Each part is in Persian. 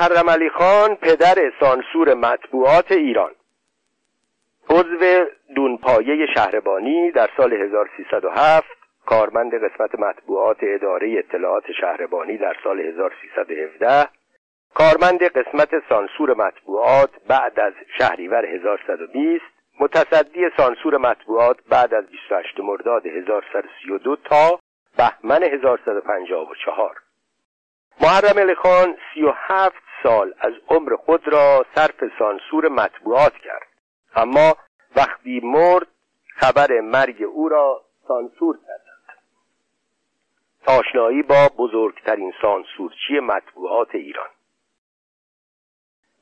محرم علی خان پدر سانسور مطبوعات ایران. عضو دونپایه شهربانی در سال 1307 کارمند قسمت مطبوعات اداره اطلاعات شهربانی در سال 1317 کارمند قسمت سانسور مطبوعات بعد از شهریور 1120 متصدی سانسور مطبوعات بعد از 28 مرداد 1132 تا بهمن 1154 محرم علی خان 37 سال از عمر خود را صرف سانسور مطبوعات کرد. اما وقتی مرد خبر مرگ او را سانسور کردند آشنایی با بزرگترین سانسورچی مطبوعات ایران.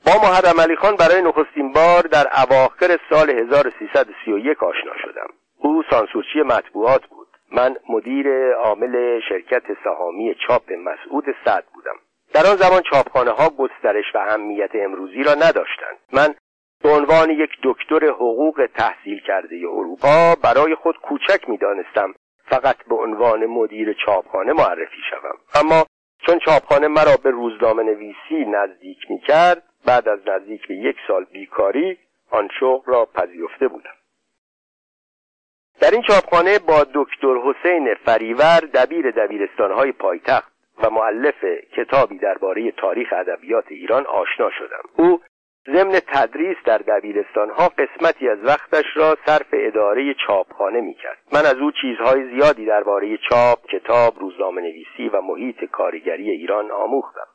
با محرم علی خان برای نخستین بار در اواخر سال 1331 آشنا شدم. او سانسورچی مطبوعات بود. من مدیر عامل شرکت سهامی چاپ مسعود صد بودم. در آن زمان چاپخانه ها گسترش و اهمیت امروزی را نداشتند. من به عنوان یک دکتر حقوق تحصیل کرده اروپا برای خود کوچک می‌دانستم فقط به عنوان مدیر چاپخانه معرفی شوم. اما چون چاپخانه مرا به روزنامه نویسی نزدیک می کرد بعد از نزدیک به یک سال بیکاری آن شغل را پذیرفته بودم. در این چاپخانه با دکتر حسین فریور دبیر دبیرستانهای پایتخت و معلف کتابی درباره تاریخ ادبیات ایران آشنا شدم. او ضمن تدریس در دبیرستانها قسمتی از وقتش را صرف اداره چاپخانه می‌کرد. من از او چیزهای زیادی درباره چاپ کتاب روزنامه نویسی و محیط کارگری ایران آموختم.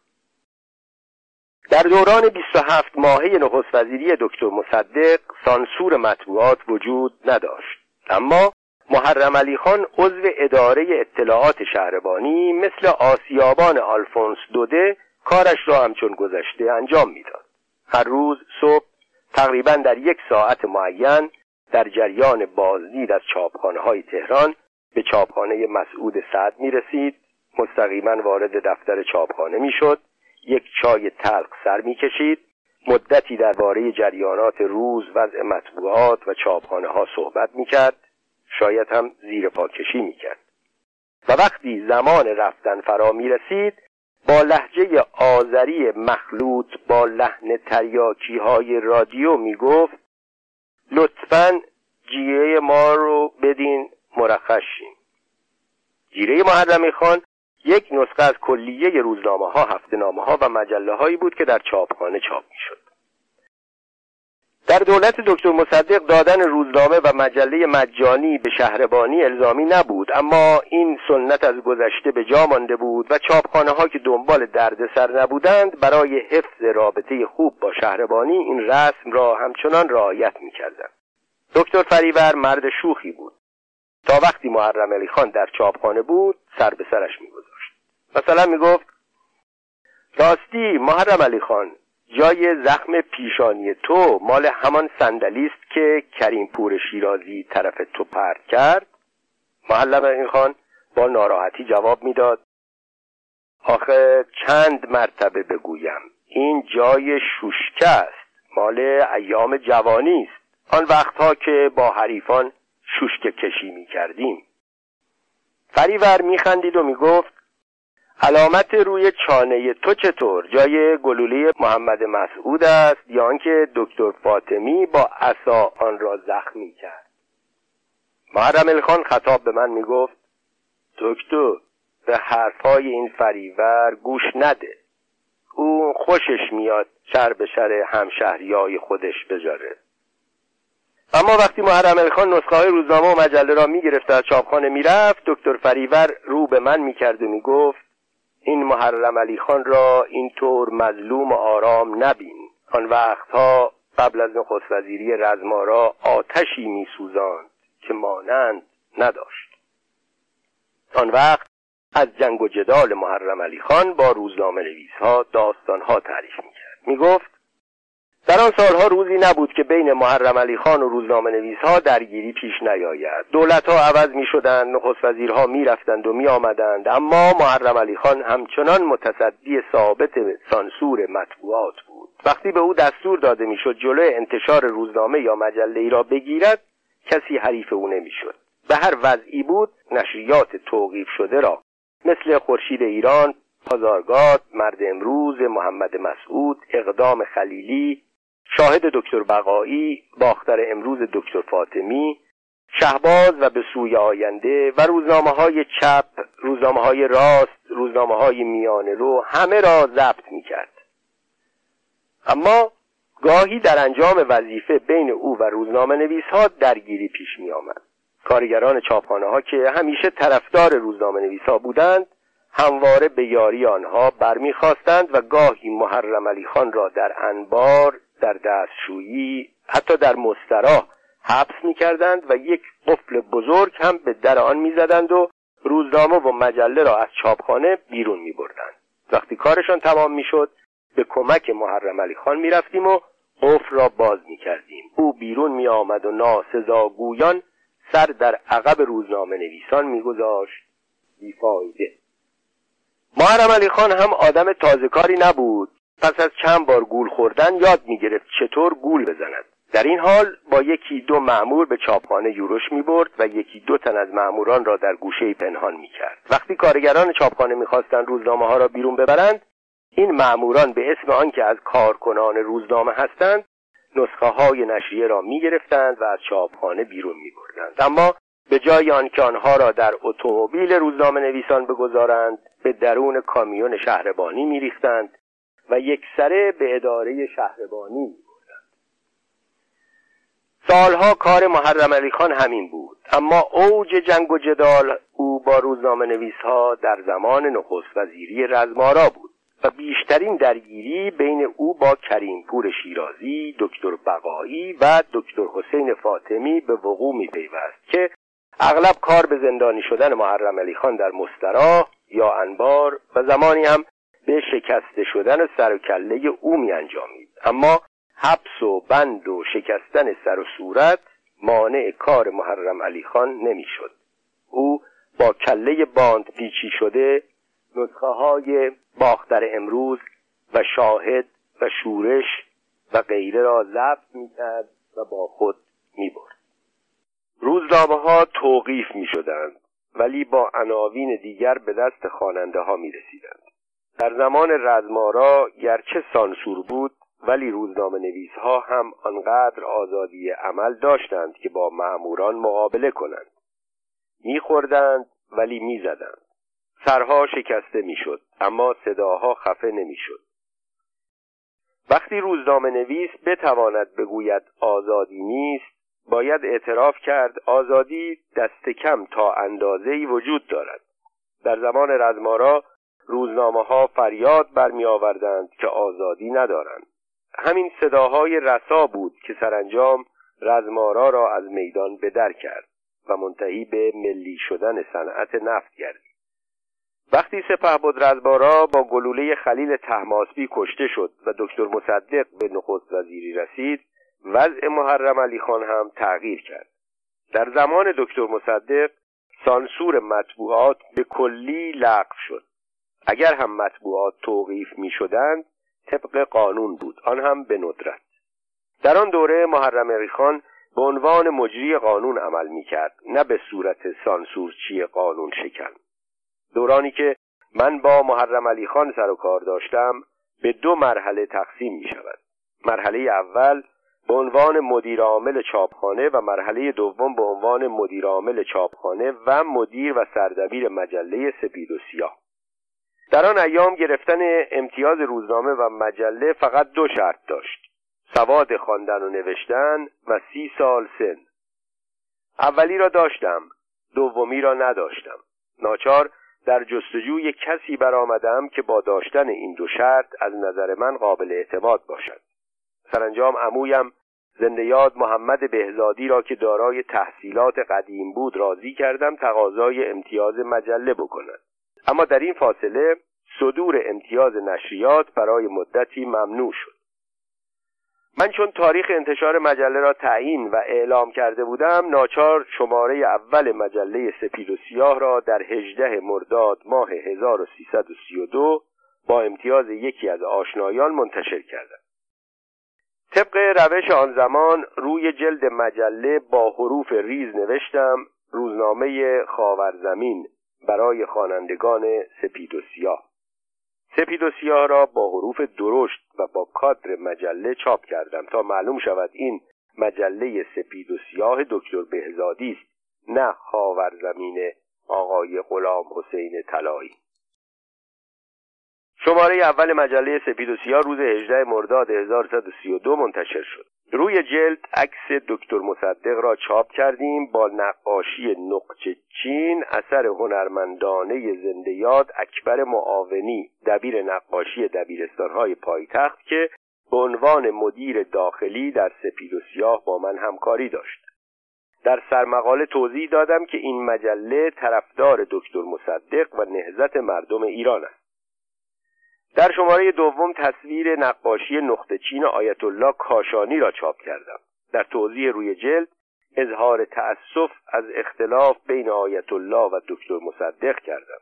در دوران 27 ماهه نخست وزیری دکتر مصدق سانسور مطبوعات وجود نداشت. اما محرم علی خان عضو اداره اطلاعات شهربانی مثل آسیابان آلفونس دوده کارش را همچون گذشته انجام می‌داد. هر روز صبح تقریبا در یک ساعت معین در جریان بازدید از چاپخانه های تهران به چاپخانه مسعود سعد می رسید مستقیما وارد دفتر چاپخانه می شد یک چای تلق سر می کشید مدتی درباره جریانات روز وضع مطبوعات و چاپخانه ها صحبت می کرد شاید هم زیر پا کشی می کرد و وقتی زمان رفتن فرا می رسید با لحجه آذری مخلوط با لحن تریاکی های رادیو می گفت لطفا جیره ما رو بدین مرخشیم جیره محرمی خان یک نسخه از کلیه روزنامه ها هفته نامه ها و مجله هایی بود که در چاپخانه چاپ می شد در دولت دکتر مصدق دادن روزنامه و مجله مجانی به شهربانی الزامی نبود اما این سنت از گذشته به جا مانده بود و چاپخانه ها که دنبال دردسر نبودند برای حفظ رابطه خوب با شهربانی این رسم را همچنان رعایت می‌کردند. دکتر فریور مرد شوخی بود. تا وقتی محرم علی خان در چاپخانه بود سر به سرش میگذاشت. مثلا می‌گفت راستی محرم علی خان جای زخم پیشانی تو مال همان صندلی است که کریم پور شیرازی طرف تو پرت کرد. معلم این خان با ناراحتی جواب می‌داد آخه چند مرتبه بگویم این جای شوشکه است مال ایام جوانی است. آن وقتها که با حریفان شوشکه کشی می کردیم فریور می خندید و می گفت علامت روی چانه تو چطور؟ جای گلوله محمد مسعود است یا آنکه دکتر فاطمی با عصا آن را زخمی کرد؟ محرم الخان خطاب به من می‌گفت دکتر به حرفهای این فریور گوش نده. او خوشش میاد شر به شر همشهریای خودش بجاره. اما وقتی محرم الخان نسخه های روزنامه و مجله را می‌گرفت و از چاپخانه می‌رفت دکتر فریور رو به من می‌کرد و می‌گفت این محرم علی خان را اینطور مظلوم و آرام نبین. آن وقتها قبل از نخست وزیری رزمارا آتشی میسوزاند که مانند نداشت. آن وقت از جنگ و جدال محرم علی خان با روزنامه نویس ها داستان ها تعریف می‌کرد. می‌گفت در آن سالها روزی نبود که بین محرم علی خان و روزنامه نویس ها درگیری پیش نیاید. دولت ها عوض می شدند نخست وزیرها می رفتند و می آمدند اما محرم علی خان همچنان متصدی ثابت سانسور مطبوعات بود. وقتی به او دستور داده می شد جلوی انتشار روزنامه یا مجله ای را بگیرد کسی حریف او نمی شد به هر وضعی بود نشریات توقیف شده را مثل خورشید ایران هزارگات مرد امروز محمد مسعود اقدام خلیلی شاهد دکتر بقایی باختر امروز دکتر فاطمی شهباز و به سوی آینده و روزنامه های چپ روزنامه های راست روزنامه های میانه رو همه را ضبط می کرد اما گاهی در انجام وظیفه بین او و روزنامه نویس ها درگیری پیش می آمد کارگران چاپخانه ها که همیشه طرفدار روزنامه نویس ها بودند همواره به یاری آنها برمیخواستند و گاهی محرم علی خان را در انبار در دستشویی حتی در مستراح حبس می‌کردند و یک قفل بزرگ هم به در آن می‌زدند و روزنامه و مجله را از چاپخانه بیرون میبردند. وقتی کارشان تمام می‌شد به کمک محرم علی خان می‌رفتیم و قفل را باز می‌کردیم. او بیرون میآمد و ناسزاگویان سر در عقب روزنامه نویسان میگذاشت. بیفایده. محرم علی خان هم آدم تازهکاری نبود. پس از چند بار گول خوردن یاد می‌گرفت چطور گول بزند در این حال با یکی دو معمور به چاپخانه یورش می برد و یکی دو تن از معموران را در گوشه پنهان می کرد. وقتی کارگران چاپخانه می‌خواستند روزنامه ها را بیرون ببرند این معموران به اسم آنکه از کارکنان روزنامه هستند نسخه های نشریه را می گرفتند و از چاپخانه بیرون می بردند. اما به جای آنکه آنها را در اتومبیل روزنامه نویسان بگذارند به درون کامیون شهربانی می ریختند و یک سره به اداره شهربانی سالها کار محرم علی خان همین بود اما اوج جنگ و جدال او با روزنامه نویس ها در زمان نخست وزیری رزمارا بود و بیشترین درگیری بین او با کریم پور شیرازی، دکتر بقایی و دکتر حسین فاطمی به وقوع می پیوست که اغلب کار به زندانی شدن محرم علی خان در مسترا یا انبار و زمانی هم به شکسته شدن سر و کله او می انجامید. اما حبس و بند و شکستن سر و صورت مانع کار محرم علی خان نمی‌شد. او با کله باند پیچی شده نسخه های باختر امروز و شاهد و شورش و غیره را ضبط می‌کرد و با خود می‌برد روزنامه ها توقیف می شدند ولی با عناوین دیگر به دست خواننده ها می رسیدند. در زمان رزمارا گرچه سانسور بود ولی روزنامه نویس ها هم آنقدر آزادی عمل داشتند که با معموران مقابله کنند. میخوردند ولی می‌زدند. سرها شکسته می‌شد اما صداها خفه نمی‌شد. وقتی روزنامه نویس بتواند بگوید آزادی نیست باید اعتراف کرد آزادی دست کم تا اندازه‌ای وجود دارد. در زمان رزمارا روزنامه ها فریاد برمی آوردند که آزادی ندارند. همین صداهای رسا بود که سرانجام رزمارا را از میدان به در کرد و منتهی به ملی شدن صنعت نفت گردید. وقتی سپه بود رزمارا با گلوله خلیل تحماسبی کشته شد و دکتر مصدق به نخست وزیری رسید وضع محرم علی خان هم تغییر کرد. در زمان دکتر مصدق سانسور مطبوعات به کلی لغو شد. اگر هم مطبوعات توقیف می شدند طبق قانون بود. آن هم به ندرت. در آن دوره محرم علی خان به عنوان مجری قانون عمل می کرد نه به صورت سانسورچی قانون شکن. دورانی که من با محرم علی خان سر و کار داشتم به دو مرحله تقسیم می شود مرحله اول به عنوان مدیر عامل چاپخانه و مرحله دوم به عنوان مدیر عامل چاپخانه و مدیر و سردبیر مجله سپید و سیاه. در آن ایام گرفتن امتیاز روزنامه و مجله فقط دو شرط داشت سواد خواندن و نوشتن و سی سال سن. اولی را داشتم دومی را نداشتم. ناچار در جستجوی کسی برآمدم که با داشتن این دو شرط از نظر من قابل اعتماد باشد. سرانجام عمویم زنده یاد محمد بهزادی را که دارای تحصیلات قدیم بود راضی کردم تقاضای امتیاز مجله بکند. اما در این فاصله صدور امتیاز نشریات برای مدتی ممنوع شد. من چون تاریخ انتشار مجله را تعیین و اعلام کرده بودم ناچار شماره اول مجله سپید و سیاه را در 18 مرداد ماه 1332 با امتیاز یکی از آشنایان منتشر کردم. طبق روش آن زمان روی جلد مجله با حروف ریز نوشتم روزنامه خاورزمین برای خوانندگان سپید و سیاه. سپید و سیاه را با حروف درشت و با کادر مجله چاپ کردم تا معلوم شود این مجله سپید و سیاه دکتر بهزادی است نه خاور زمین آقای غلام حسین طلایی. شماره اول مجله سپید و سیاه روز 18 مرداد 1332 منتشر شد. روی جلد عکس دکتر مصدق را چاپ کردیم با نقاشی نقچه چین اثر هنرمندانه زنده یاد اکبر معاونی دبیر نقاشی دبیرستانهای پایتخت که به عنوان مدیر داخلی در سپید و سیاه با من همکاری داشت. در سرمقاله توضیح دادم که این مجله طرفدار دکتر مصدق و نهزت مردم ایران است. در شماره دوم تصویر نقاشی نقطه چین آیت الله کاشانی را چاپ کردم. در توضیح روی جلد اظهار تأسف از اختلاف بین آیت الله و دکتر مصدق کردم.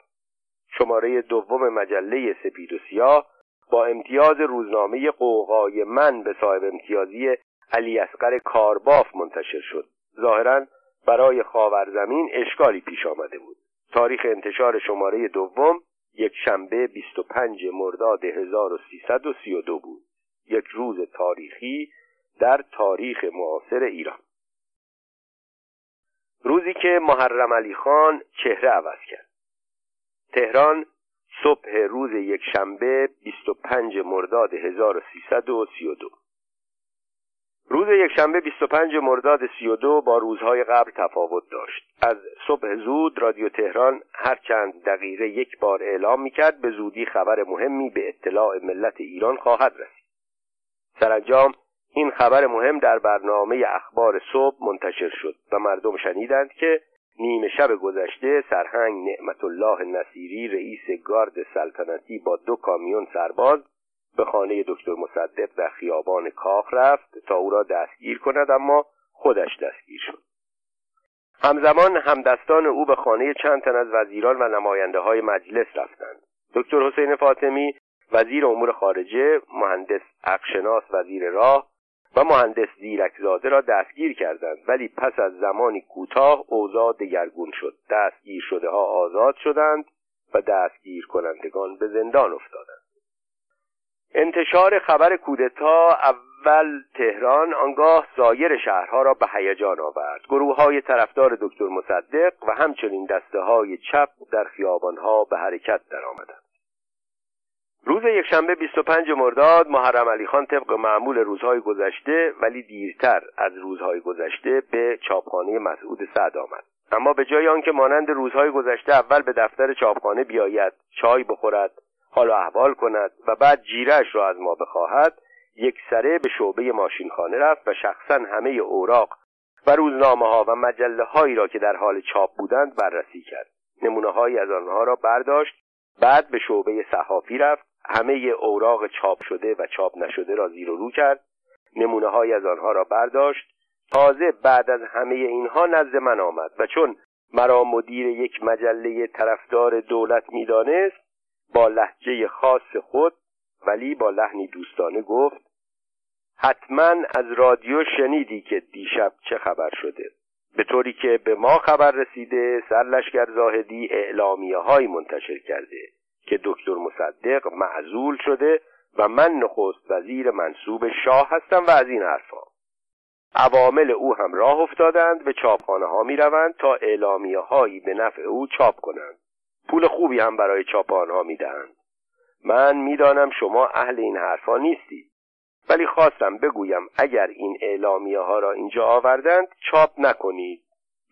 شماره دوم مجله سپید و سیاه با امتیاز روزنامه قوقای من به صاحب امتیازی علی اسقر کارباف منتشر شد. ظاهرا برای خاورزمین اشکالی پیش آمده بود. تاریخ انتشار شماره دوم یک شنبه 25 مرداد 1332 بود. یک روز تاریخی در تاریخ معاصر ایران. روزی که محرم علی خان چهره عوض کرد. تهران صبح روز یک شنبه 25 مرداد 1332 روز یکشنبه 25 مرداد 32 با روزهای قبل تفاوت داشت. از صبح زود رادیو تهران هر چند دقیقه یک بار اعلام می‌کرد به زودی خبر مهمی به اطلاع ملت ایران خواهد رسید. سرانجام این خبر مهم در برنامه اخبار صبح منتشر شد و مردم شنیدند که نیمه شب گذشته سرهنگ نعمت الله نصیری رئیس گارد سلطنتی با دو کامیون سرباز به خانه دکتر مصدق در خیابان کاخ رفت تا او را دستگیر کند اما خودش دستگیر شد. همزمان همدستان او به خانه چند تن از وزیران و نماینده های مجلس رفتند. دکتر حسین فاطمی وزیر امور خارجه مهندس اقشناس وزیر راه و مهندس زیرکزاده را دستگیر کردند ولی پس از زمانی کوتاه اوضاع دگرگون شد. دستگیر شده ها آزاد شدند و دستگیر کنندگان به زندان افتادند. انتشار خبر کودتا اول تهران آنگاه سایر شهرها را به هیجان آورد. گروه های طرفدار دکتر مصدق و همچنین دسته های چپ در خیابانها به حرکت درآمدند. روز یکشنبه 25 مرداد محرم علی خان طبق معمول روزهای گذشته ولی دیرتر از روزهای گذشته به چاپخانه مسعود سعد آمد. اما به جای آنکه مانند روزهای گذشته اول به دفتر چاپخانه بیاید چای بخورد حال و احوال کند و بعد جیرش را از ما بخواهد یک سره به شعبه ماشینخانه رفت و شخصا همه اوراق و روزنامه ها و مجله هایی را که در حال چاپ بودند بررسی کرد. نمونه هایی از آنها را برداشت بعد به شعبه صحافی رفت همه اوراق چاپ شده و چاپ نشده را زیر و رو کرد. نمونه هایی از آنها را برداشت. تازه بعد از همه اینها نزد من آمد و چون مرا مدیر یک مجله طرفدار دولت می‌دانست با لحجه خاص خود ولی با لحنی دوستانه گفت حتما از رادیو شنیدی که دیشب چه خبر شده. به طوری که به ما خبر رسیده سرلشکر زاهدی اعلامیه های منتشر کرده که دکتر مصدق معزول شده و من نخست وزیر منصوب شاه هستم و از این حرفا. عوامل او هم راه افتادند به چاپخانه ها می روند تا اعلامیه هایی به نفع او چاپ کنند. پول خوبی هم برای چاپ آنها می‌دهند. من می‌دانم شما اهل این حرفا نیستید ولی خواستم بگویم اگر این اعلامیه ها را اینجا آوردند چاپ نکنید.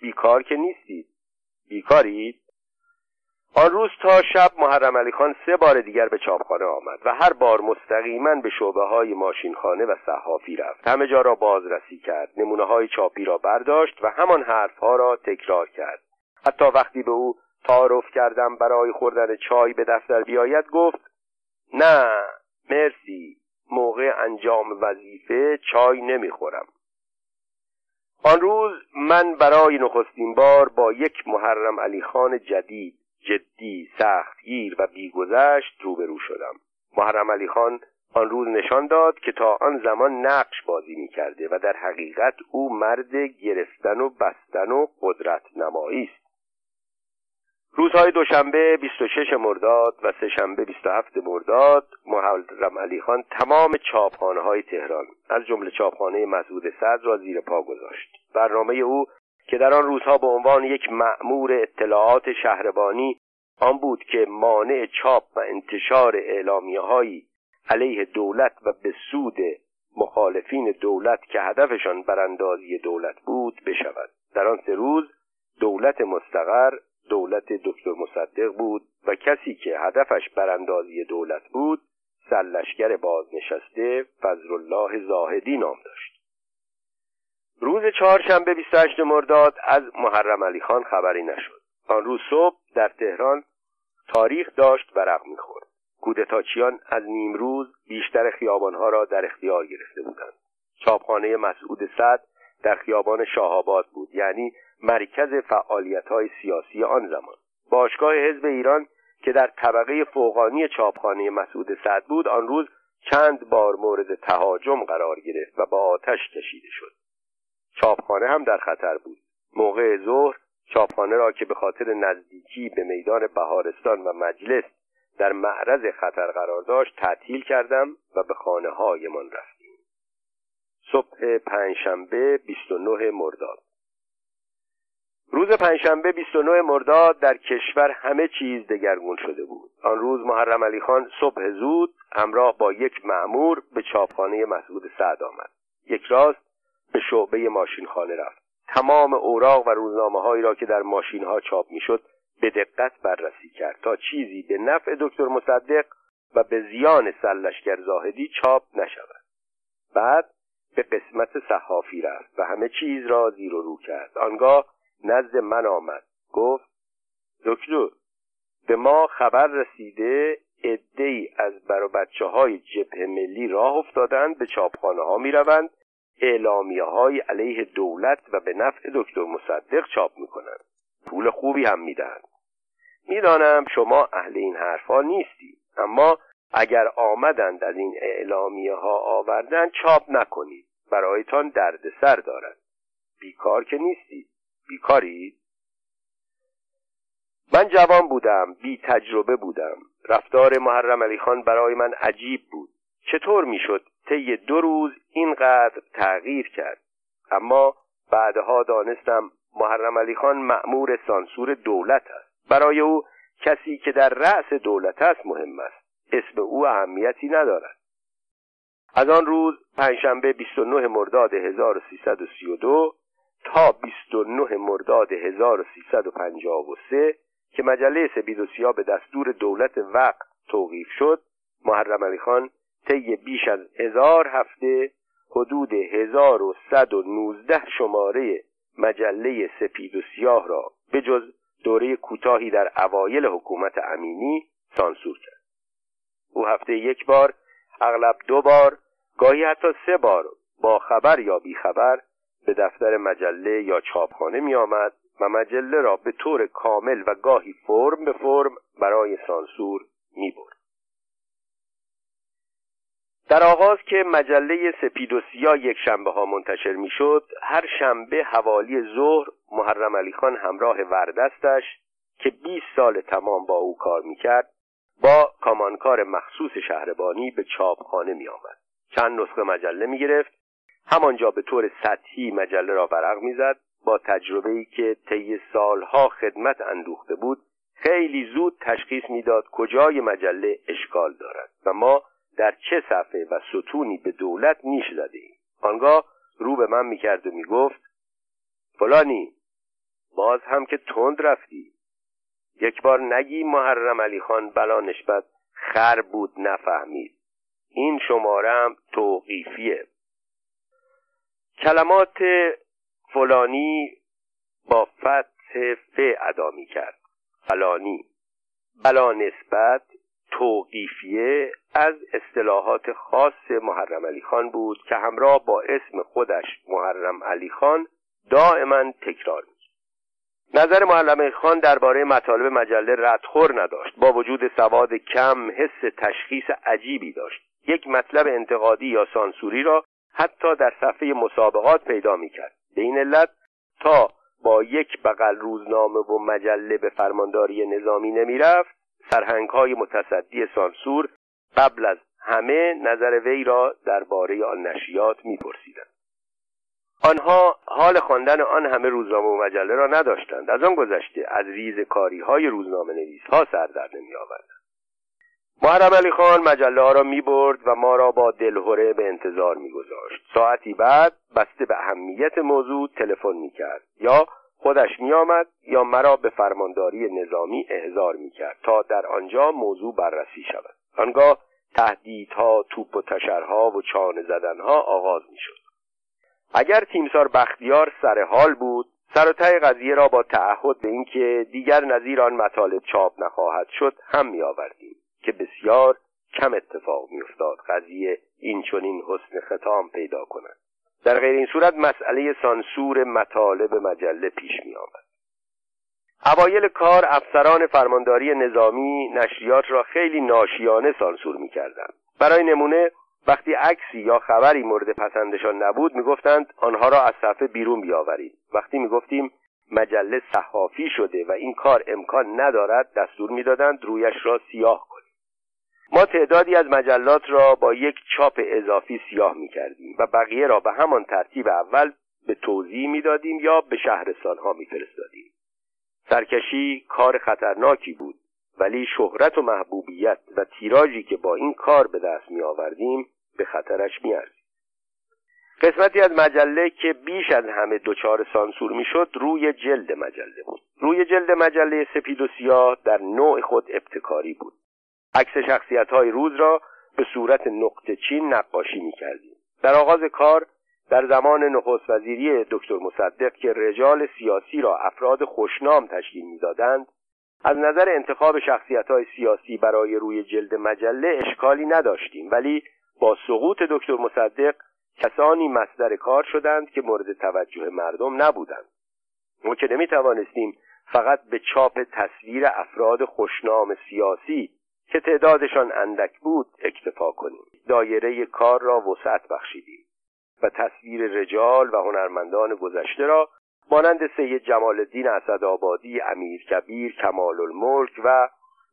بیکار که نیستید بیکارید آن روز تا شب محرم علی خان سه بار دیگر به چاپخانه آمد و هر بار مستقیما به شعبه های ماشینخانه و صحافی رفت. همه جا را بازرسی کرد نمونه های چاپی را برداشت و همان حرف ها را تکرار کرد. حتی وقتی به او تعارف کردم برای خوردن چای به دفتر بیاید گفت نه مرسی موقع انجام وظیفه چای نمی‌خورم. آن روز من برای نخستین بار با یک محرم علی خان جدید جدی سختگیر و بیگذشت روبرو شدم. محرم علی خان آن روز نشان داد که تا آن زمان نقش بازی می کرده و در حقیقت او مرد گرفتن و بستن و قدرت نمایی است. روزهای دوشنبه 26 مرداد و سهشنبه 27 مرداد محرم علی خان تمام چاپخانه های تهران از جمله چاپخانه مسعود صدر را زیر پا گذاشت. برنامه او که در آن روزها به عنوان یک مأمور اطلاعات شهربانی آن بود که مانع چاپ و انتشار اعلامیه هایی علیه دولت و به سود مخالفین دولت که هدفشان براندازی دولت بود بشود. در آن سه روز دولت مستقر دولت دکتر مصدق بود و کسی که هدفش براندازی دولت بود سرلشگر بازنشسته فضل الله زاهدی نام داشت. روز چهارشنبه 28 مرداد از محرم علی خان خبری نشد. آن روز صبح در تهران تاریخ داشت ورق می‌خورد. کودتاچیان از نیمروز بیشتر خیابانها را در اختیار گرفته بودند. چاپخانه مسعود صد در خیابان شاهآباد بود یعنی مرکز فعالیت های سیاسی آن زمان. باشگاه حزب ایران که در طبقه فوقانی چاپخانه مسعود صد بود آن روز چند بار مورد تهاجم قرار گرفت و با آتش کشیده شد. چاپخانه هم در خطر بود. موقع ظهر چاپخانه را که به خاطر نزدیکی به میدان بهارستان و مجلس در معرض خطر قرار داشت تعطیل کردم و به خانه هایمان رفتیم. صبح پنجشنبه 29 مرداد. روز پنجشنبه 29 مرداد در کشور همه چیز دگرگون شده بود. آن روز محرم علی خان صبح زود همراه با یک معمور به چاپخانه مسعود سعد آمد. یک راست به شعبه ماشین خانه رفت. تمام اوراق و روزنامه هایی را که در ماشین ها چاپ می‌شد به دقت بررسی کرد تا چیزی به نفع دکتر مصدق و به زیان سلشگر زاهدی چاپ نشود. بعد به قسمت صحافی رفت و همه چیز را زیر و رو کرد. آنگاه نزد من آمد. گفت دکتر به ما خبر رسیده ای از بر بچه های جبه ملی راه افتادند به چاپخانه ها می روند اعلامیه های علیه دولت و به نفع دکتر مصدق چاپ می کنند پول خوبی هم می دهند می‌دانم شما اهل این حرفها نیستی اما اگر آمدند از این اعلامیه ها آوردن چاپ نکنید. برایتان دردسر دارد. بیکار که نیستید بیکاری؟ من جوان بودم بی تجربه بودم. رفتار محرم علی خان برای من عجیب بود. چطور می‌شد طی دو روز اینقدر تغییر کرد؟ اما بعدها دانستم محرم علی خان مأمور سانسور دولت است. برای او کسی که در رأس دولت است مهم است. اسم او اهمیتی ندارد. از آن روز پنجشنبه 29 مرداد 1332 تا 29 مرداد 1353 که مجله سپید و سیاه به دستور دولت وقت توقیف شد محرم علی خان طی بیش از هزار هفته حدود 1119 شماره مجله سپید و سیاه را به جز دوره کوتاهی در اوایل حکومت امینی سانسور کرد. او هفته یک بار اغلب دو بار گاهی حتی سه بار با خبر یا بیخبر به دفتر مجله یا چاپخانه می آمد و مجله را به طور کامل و گاهی فرم به فرم برای سانسور می برد. در آغاز که مجله سپید و سیاه یک شنبه ها منتشر می شد هر شنبه حوالی ظهر محرم علی خان همراه وردستش که 20 سال تمام با او کار می کرد با کامانکار مخصوص شهربانی به چاپخانه می آمد. چند نسخه مجله می گرفت همانجا به طور سطحی مجله را ورق می‌زد. با تجربه ای که طی سالها خدمت اندوخته بود خیلی زود تشخیص می‌داد کجای مجله اشکال دارد و ما در چه صفحه و ستونی به دولت نیش زده ایم. آنگاه رو به من می‌کرد و می‌گفت فلانی باز هم که تند رفتی. یک بار نگی محرم علی خان بلا نشبت خر بود نفهمید. این شماره هم توقیفیه. کلمات فلانی با فتح ف ادا می کرد فلانی. بلا نسبت توقیفیه از اصطلاحات خاص محرم علی خان بود که همراه با اسم خودش محرم علی خان دائما تکرار می نظر معلم خان درباره مطالب مجله ردخور نداشت. با وجود سواد کم حس تشخیص عجیبی داشت. یک مطلب انتقادی یا سانسوری را حتی در صفحه مسابقات پیدا می‌کرد. به این علت تا با یک بغل روزنامه و مجله به فرمانداری نظامی نمی‌رفت سرهنگ های متصدی سانسور قبل از همه نظر وی را درباره آن نشریات میپرسیدند. آنها حال خواندن آن همه روزنامه و مجله را نداشتند. از آن گذشته از ریز کاری های روزنامه نویس ها سر در نمی آوردند. محرم علی خان مجله ها را می برد و ما را با دلهوره به انتظار می گذاشت. ساعتی بعد بسته به اهمیت موضوع تلفن می کرد یا خودش می آمد یا مرا به فرمانداری نظامی احضار می کرد تا در آنجا موضوع بررسی شود. آنگاه تهدیدها توپ و تشرها و چانه زدنها آغاز می شد اگر تیمسار بختیار سر حال بود سر و ته قضیه را با تعهد به اینکه دیگر نظیر آن مطالب چاپ نخواهد شد هم می آوردیم که بسیار کم اتفاق می افتاد قضیه این چنین حسن ختام پیدا کند. در غیر این صورت مسئله سانسور مطالب مجله پیش می آمد اوایل کار افسران فرمانداری نظامی نشریات را خیلی ناشیانه سانسور می کردن. برای نمونه وقتی عکسی یا خبری مورد پسندشان نبود می‌گفتند آنها را از صفحه بیرون بیاورید. وقتی می‌گفتیم مجله صحافی شده و این کار امکان ندارد دستور می‌دادند رویش را سیاه کنیم ما تعدادی از مجلات را با یک چاپ اضافی سیاه می‌کردیم و بقیه را به همان ترتیب اول به توضیح می‌دادیم یا به شهرستانها میفرستادیم. سرکشی کار خطرناکی بود ولی شهرت و محبوبیت و تیراژی که با این کار به دست می آوردیم به خطرش می ارزید. قسمتی از مجله که بیش از همه دچار سانسور می‌شد روی جلد مجله بود. روی جلد مجله سپید و سیاه در نوع خود ابتکاری بود. عکس شخصیت های روز را به صورت نقطه چین نقاشی می کردیم. در آغاز کار در زمان نخست وزیری دکتر مصدق که رجال سیاسی را افراد خوشنام تشکیل می‌دادند از نظر انتخاب شخصیت های سیاسی برای روی جلد مجله اشکالی نداشتیم ولی با سقوط دکتر مصدق کسانی مصدر کار شدند که مورد توجه مردم نبودند ما که نمی توانستیم فقط به چاپ تصویر افراد خوشنام سیاسی که تعدادشان اندک بود اکتفا کنیم دایره کار را وسعت بخشیدیم و تصویر رجال و هنرمندان گذشته را مانند سید جمال الدین اسدآبادی امیر کبیر کمال الملک و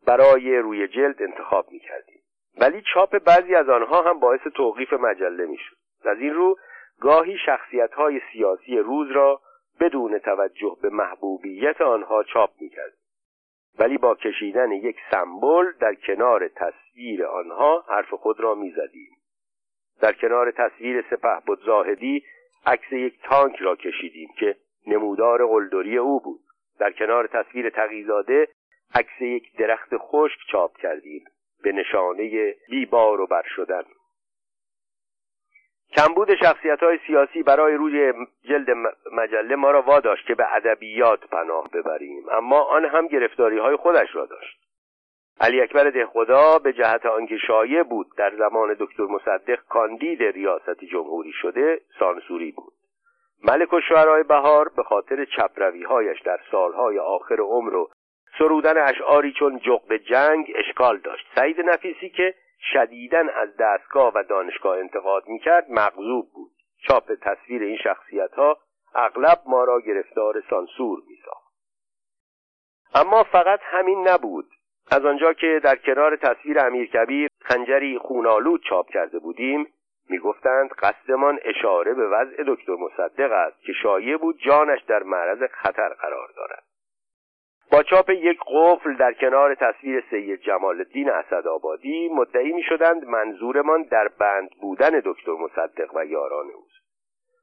برای روی جلد انتخاب می کردیم. ولی چاپ بعضی از آنها هم باعث توقیف مجله می شد. از این رو گاهی شخصیت های سیاسی روز را بدون توجه به محبوبیت آنها چاپ می کردیم. ولی با کشیدن یک سمبل در کنار تصویر آنها حرف خود را می زدیم. در کنار تصویر سپه بود زاهدی عکس یک تانک را کشیدیم که نمودار قلدری او بود در کنار تصویر تقیزاده عکس یک درخت خشک چاپ کردیم به نشانه بیبار و بر شدن کمبود شخصیت های سیاسی برای روی جلد مجله ما را واداشت که به ادبیات پناه ببریم. اما آن هم گرفتاری های خودش را داشت. علی اکبر دهخدا به جهت آنکه شایع بود در زمان دکتر مصدق کاندید ریاست جمهوری شده سانسوری بود. ملک و شعرهای بهار به خاطر چپروی هایش در سالهای آخر عمر و سرودن اشعاری چون جغد جنگ اشکال داشت. سعید نفیسی که شدیدن از دستگاه و دانشگاه انتقاد می‌کرد مغضوب بود. چاپ تصویر این شخصیت ها اغلب ما را گرفتار سانسور میساخت. اما فقط همین نبود. از آنجا که در کنار تصویر امیر کبیر خنجری خونالود چاپ کرده بودیم می‌گفتند قصدمان اشاره به وضع دکتر مصدق است که شایع بود جانش در معرض خطر قرار دارد. با چاپ یک قفل در کنار تصویر سید جمال الدین اسدآبادی مدعی می شدند منظورمان در بند بودن دکتر مصدق و یاران اوست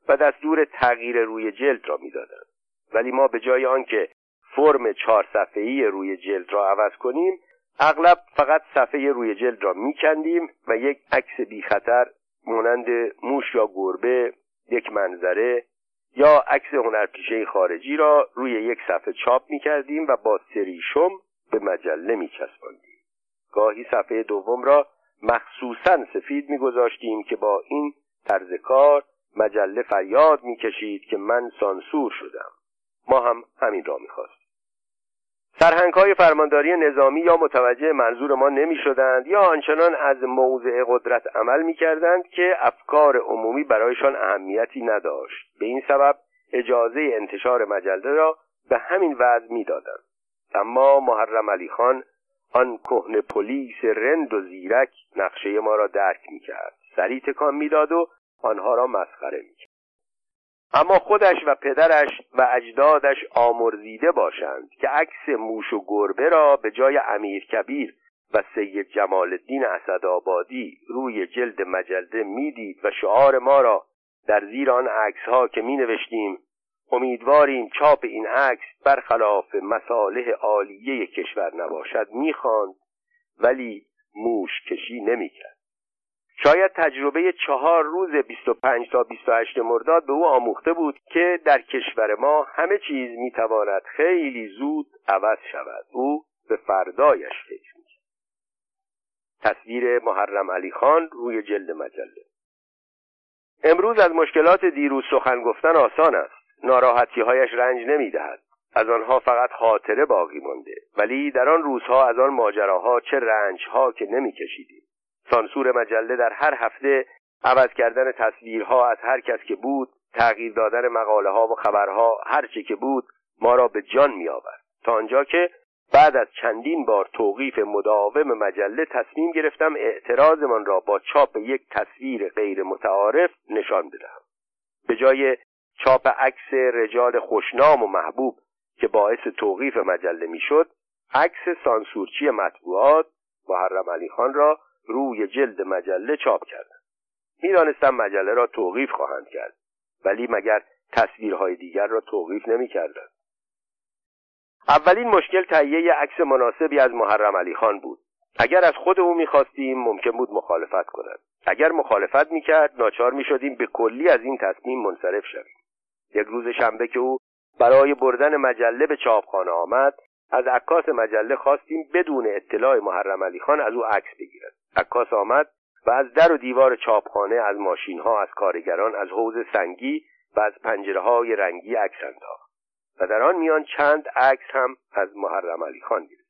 و دستور تغییر روی جلد را می‌دادند. ولی ما به جای آنکه فرم چهار صفحه‌ای روی جلد را عوض کنیم اغلب فقط صفحه روی جلد را میکندیم و یک عکس بی خطر مانند موش یا گربه یک منظره یا عکس هنرپیشه خارجی را روی یک صفحه چاپ می کردیم و با سریشم به مجله می چسباندیم. گاهی صفحه دوم را مخصوصا سفید می گذاشتیم که با این طرز کار مجله فریاد می کشید که من سانسور شدم. ما هم همین را می خواست. سرهنگ های فرمانداری نظامی یا متوجه منظور ما نمی شدند یا آنچنان از موضع قدرت عمل می کردند که افکار عمومی برایشان اهمیتی نداشت. به این سبب اجازه انتشار مجله را به همین وضع می‌دادند. اما محرم علی خان آن کهن پلیس رند و زیرک نقشه ما را درک می‌کرد. سری تکان می‌داد و آنها را مسخره می‌کرد. اما خودش و پدرش و اجدادش آمرزیده باشند که عکس موش و گربه را به جای امیر کبیر و سید جمال الدین اسدآبادی روی جلد مجله می‌دید و شعار ما را در زیر آن عکس ها که می نوشتیم امیدواریم چاپ این عکس برخلاف مصالح عالیه کشور نباشد می‌خواند ولی موش کشی نمی‌کرد. شاید تجربه چهار روز 25 تا 28 مرداد به او آموخته بود که در کشور ما همه چیز می‌تواند خیلی زود عوض شود. او به فردایش فکر تصویر محرم علی خان روی جلد مجله. امروز از مشکلات دیروز سخن گفتن آسان است. ناراحتی هایش رنج نمی‌دهد. از آنها فقط خاطره باقی مانده. ولی در آن روزها از آن ماجراها چه رنج ها که نمیکشیدیم. سانسور مجله در هر هفته عوض کردن تصویرها از هر کس که بود تغییر دادن مقاله ها و خبرها هر چه که بود ما را به جان می آورد تا آنجا که بعد از چندین بار توقیف مداوم مجله تصمیم گرفتم اعتراضمان را با چاپ یک تصویر غیر متعارف نشان بدهم. به جای چاپ عکس رجال خوشنام و محبوب که باعث توقیف مجله می‌شد عکس سانسورچی مطبوعات محرم علی خان را روی جلد مجله چاپ کردند می‌دانستم مجله را توقیف خواهند کرد ولی مگر تصویرهای دیگر را توقیف نمی‌کردند. اولین مشکل تهیه عکس مناسبی از محرم علی خان بود. اگر از خود او می‌خواستیم ممکن بود مخالفت کند. اگر مخالفت می‌کرد ناچار می‌شدیم به کلی از این تصمیم منصرف شویم. یک روز شنبه که او برای بردن مجله به چاپخانه آمد از عکاس مجله خواستیم بدون اطلاع محرم علی خان از او عکس بگیرد. عکاس آمد و از در و دیوار چاپخانه از ماشین ها از کارگران از حوز سنگی و از پنجره های رنگی عکس انداخت و در آن میان چند عکس هم از محرم علی خان گرفت.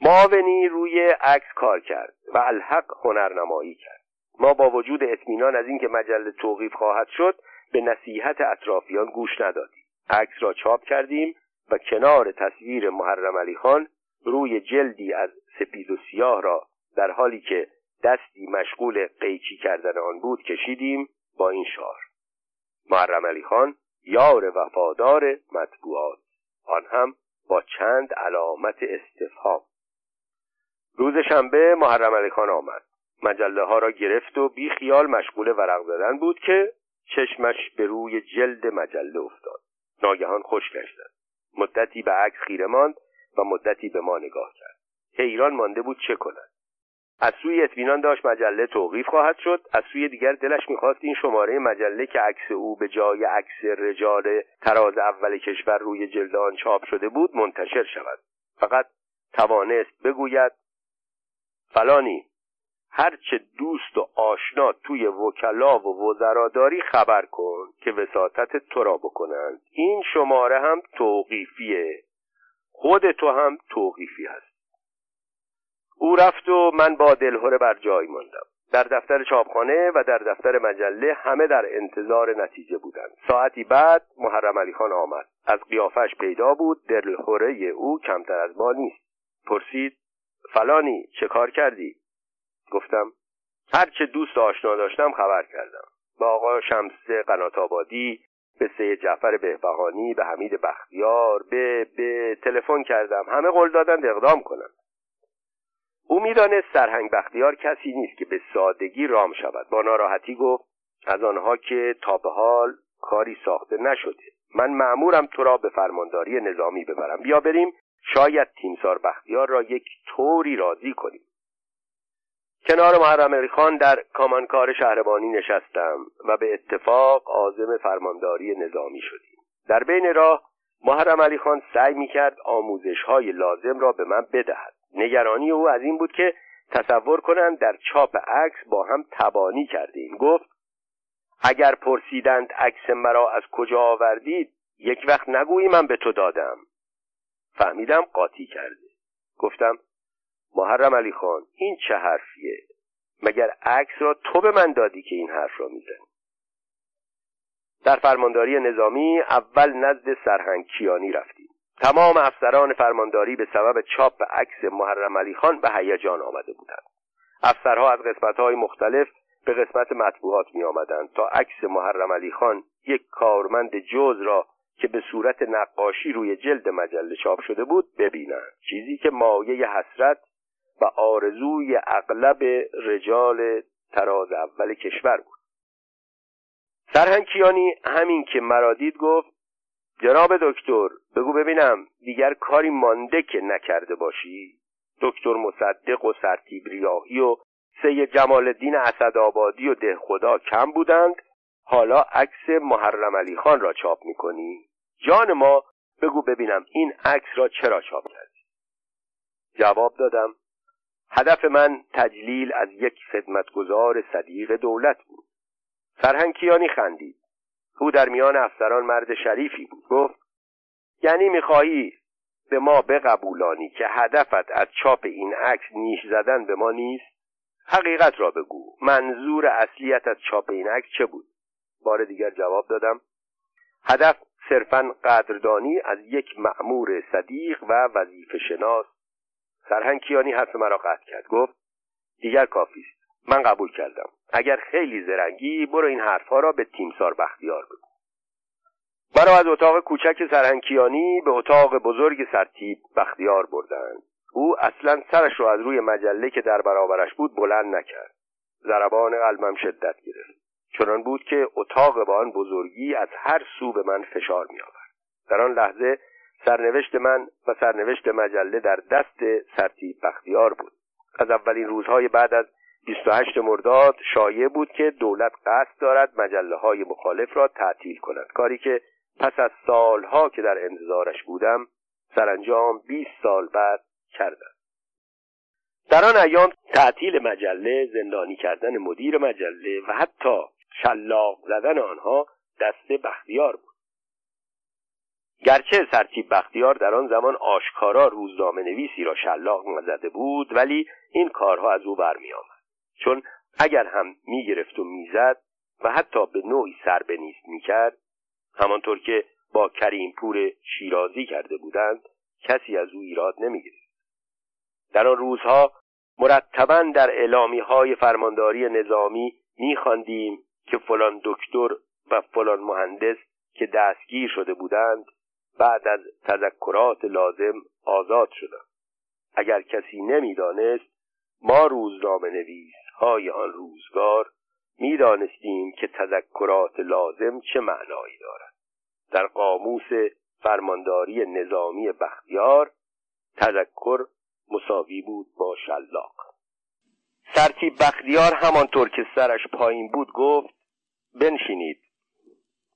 معاونی روی عکس کار کرد و الحق هنرنمایی کرد. ما با وجود اطمینان از اینکه مجله توقیف خواهد شد به نصیحت اطرافیان گوش ندادیم. عکس را چاپ کردیم و کنار تصویر محرم علی خان روی جلدی از سپید و سیاه را در حالی که دستی مشغول قیچی کردن آن بود کشیدیم با این شعار. محرم علی خان یار وفادار مطبوعات. آن هم با چند علامت استفهام. روز شنبه محرم علی خان آمد. مجله ها را گرفت و بی خیال مشغول ورق زدن بود که چشمش به روی جلد مجله افتاد. ناگهان خشکش زد مدتی به عکس خیره ماند و مدتی به ما نگاه کرد. حیران مانده بود چه کند. از سوی اطمینان داشت مجله توقیف خواهد شد. از سوی دیگر دلش می‌خواست این شماره مجله که عکس او به جای عکس رجال تراز اول کشور روی جلد آن چاپ شده بود منتشر شود. فقط توانست بگوید فلانی هرچه دوست و آشنا توی وکلا و وزرا داری خبر کن که وساطت تو را بکنند. این شماره هم توقیفیه. خود تو هم توقیفی هست. او رفت و من با دلهوره بر جای ماندم. در دفتر چاپخانه و در دفتر مجله همه در انتظار نتیجه بودند. ساعتی بعد محرم علی خان آمد. از قیافش پیدا بود. دلهوره او کمتر از ما نیست. پرسید فلانی چه کار کردی؟ گفتم هرچه دوست آشنا داشتم خبر کردم. به آقا شمس قنات آبادی به سید جعفر بهبهانی به حمید بختیار به به تلفن کردم. همه قول دادند اقدام کنند. او می‌دانست سرهنگ بختیار کسی نیست که به سادگی رام شود. با ناراحتی گفت از آنها که تا به حال کاری ساخته نشده. من معمورم تو را به فرمانداری نظامی ببرم. بیا بریم. شاید تیمسار بختیار را یک طوری راضی کنیم. کنار محرم خان در کامانکار شهربانی نشستم و به اتفاق عازم فرمانداری نظامی شدیم. در بین راه محرم علی خان سعی می کرد آموزش های لازم را به من بدهد. نگرانی او از این بود که تصور کنند در چاپ عکس با هم تبانی کردیم. گفت اگر پرسیدند عکس مرا از کجا آوردید یک وقت نگویی من به تو دادم. فهمیدم قاطی کرده. گفتم محرم علی خان این چه حرفیه؟ مگر عکس را تو به من دادی که این حرف را می‌زنی؟ در فرمانداری نظامی اول نزد سرهنگ کیانی رفتیم. تمام افسران فرمانداری به سبب چاپ عکس محرم علی خان به هیجان آمده بودند. افسرها از قسمتهای مختلف به قسمت مطبوعات می آمدند تا عکس محرم علی خان یک کارمند جز را که به صورت نقاشی روی جلد مجله چاپ شده بود ببینند. چیزی که مایه حسرت و آرزوی اغلب رجال تراز اول کشور بود. سرهنگ کیانی همین که مرا دید گفت جناب دکتر بگو ببینم دیگر کاری مانده که نکرده باشی؟ دکتر مصدق و سرتیب ریاهی و سید جمال الدین اسدآبادی و ده خدا کم بودند. حالا عکس محرم علی خان را چاپ می‌کنی؟ جان ما بگو ببینم این عکس را چرا چاپ کردی؟ جواب دادم هدف من تجلیل از یک خدمتگزار صدیق دولت بود. سرهنگ کیانی خندید. او در میان افسران مرد شریفی بود. گفت یعنی می‌خواهی به ما بقبولانی که هدفت از چاپ این عکس نیش زدن به ما نیست؟ حقیقت را بگو منظور اصلیت از چاپ این عکس چه بود؟ بار دیگر جواب دادم هدف صرفا قدردانی از یک مأمور صدیق و وظیفه شناس. سرهنگ کیانی حرف مرا قطع کرد گفت دیگر کافی است. من قبول کردم. اگر خیلی زرنگی برو این حرفها را به تیمسار بختیار بگو. مرا از اتاق کوچک سرهنکیانی به اتاق بزرگ سرتیب بختیار بردند. او اصلا سرش را از روی مجله که در برابرش بود بلند نکرد. ضربان قلبم شدت گرفت. چنان بود که اتاق با آن بزرگی از هر سو به من فشار می آورد در آن لحظه سرنوشت من و سرنوشت مجله در دست سرتیب بختیار بود. از اولین روزهای بعد از 28 مرداد شایع بود که دولت قصد دارد مجله های مخالف را تعطیل کند. کاری که پس از سالها که در انتظارش بودم سرانجام 20 سال بعد کردم. در آن ایام تعطیل مجله زندانی کردن مدیر مجله و حتی شلاق زدن آنها دست بختیار بود. گرچه سرتیب بختیار در آن زمان آشکارا روزنامه نویسی را شلاق زده بود ولی این کارها از او برمی آمد چون اگر هم می‌گرفت و می‌زد و حتی به نوعی سر به نیست می‌کرد همانطور که با کریم پور شیرازی کرده بودند کسی از او ایراد نمی‌گرفت. در آن روزها مرتبا در اعلامی های فرمانداری نظامی میخواندیم که فلان دکتر و فلان مهندس که دستگیر شده بودند بعد از تذکرات لازم آزاد شدند. اگر کسی نمی‌دانست ما روزنامه نویس های آن روزگار می‌دانستیم که تذکرات لازم چه معنایی دارد. در قاموس فرمانداری نظامی بختیار تذکر مساوی بود با شلاق. سرتیب بختیار همانطور که سرش پایین بود گفت بنشینید.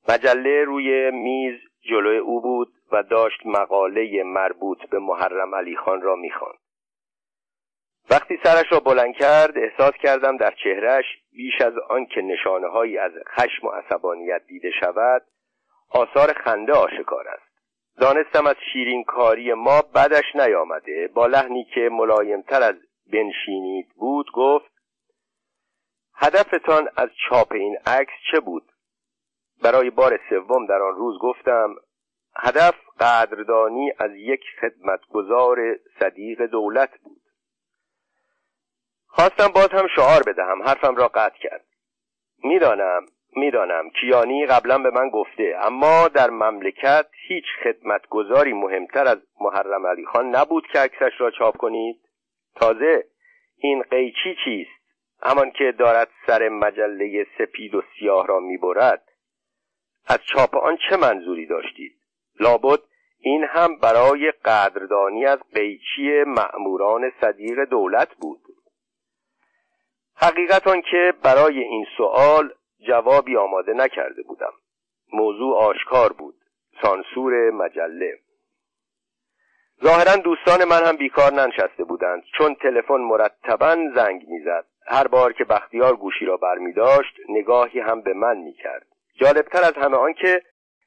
مجله روی میز جلوی او بود و داشت مقاله مربوط به محرم علی خان را می‌خواند. وقتی سرش را بلند کرد احساس کردم در چهرش بیش از آن که نشانه هایی از خشم و عصبانیت دیده شود آثار خنده آشکار است. دانستم از شیرین کاری ما بدش نیامده. با لحنی که ملایمتر از بنشینید بود گفت هدفتان از چاپ این عکس چه بود؟ برای بار سوم در آن روز گفتم هدف قدردانی از یک خدمتگزار صدیق دولت بود. خواستم باز هم شعار بدهم. حرفم را قطع کرد. می‌دانم می‌دانم. کیانی قبلا به من گفته اما در مملکت هیچ خدمتگذاری مهمتر از محرم علی خان نبود که عکسش را چاپ کنید. تازه این قیچی چیست؟ همان که دارد سر مجله سپید و سیاه را می‌برد. از چاپ آن چه منظوری داشتید؟ لابد این هم برای قدردانی از قیچی مأموران صدیق دولت بود. حقیقت آن که برای این سوال جوابی آماده نکرده بودم. موضوع آشکار بود. سانسور مجله. ظاهرا دوستان من هم بیکار ننشسته بودند. چون تلفن مرتبا زنگ می‌زد. هر بار که بختیار گوشی را برمی داشت نگاهی هم به من می کرد جالبتر از همه آن که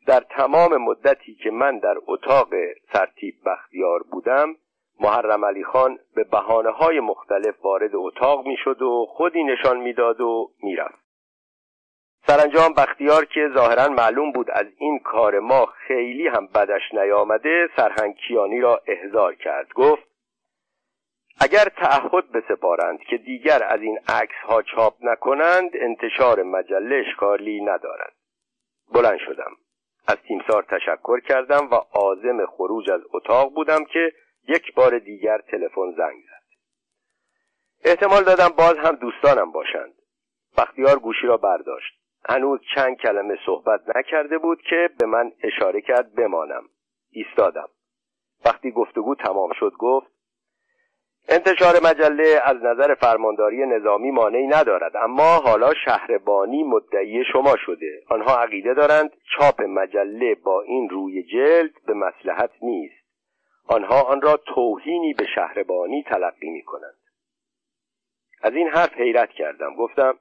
در تمام مدتی که من در اتاق سرتیب بختیار بودم محرم علی خان به بحانه های مختلف وارد اتاق می شد و خودی نشان می‌داد و می‌رفت. سرانجام بختیار که ظاهرا معلوم بود از این کار ما خیلی هم بدش نیامده سرهنگ کیانی را احضار کرد. گفت اگر تعهد بسپارند که دیگر از این عکس ها چاپ نکنند انتشار مجله اشکالی ندارد. بلند شدم. از تیمسار تشکر کردم و عازم خروج از اتاق بودم که یک بار دیگر تلفن زنگ زد. احتمال دادم باز هم دوستانم باشند. بختیار گوشی را برداشت. هنوز چند کلمه صحبت نکرده بود که به من اشاره کرد بمانم. ایستادم. وقتی گفتگو تمام شد گفت انتشار مجله از نظر فرمانداری نظامی مانعی ندارد اما حالا شهربانی مدعی شما شده. آنها عقیده دارند چاپ مجله با این روی جلد به مسلحت نیست. آنها آن را توهینی به شهربانی تلقی می کنند از این حرف حیرت کردم. گفتم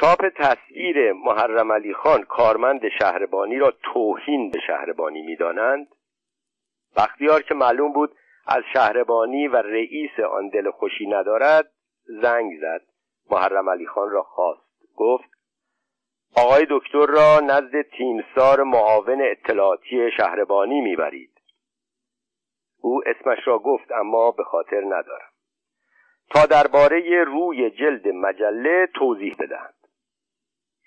چاپ تصویر محرم علی خان کارمند شهربانی را توهین به شهربانی می‌دانند؟ بختیار که معلوم بود از شهربانی و رئیس آن دل خوشی ندارد زنگ زد. محرم علی خان را خواست. گفت آقای دکتر را نزد تیمسار معاون اطلاعاتی شهربانی می‌برید. او اسمش را گفت اما به خاطر ندارم. تا درباره روی جلد مجله توضیح بدهند.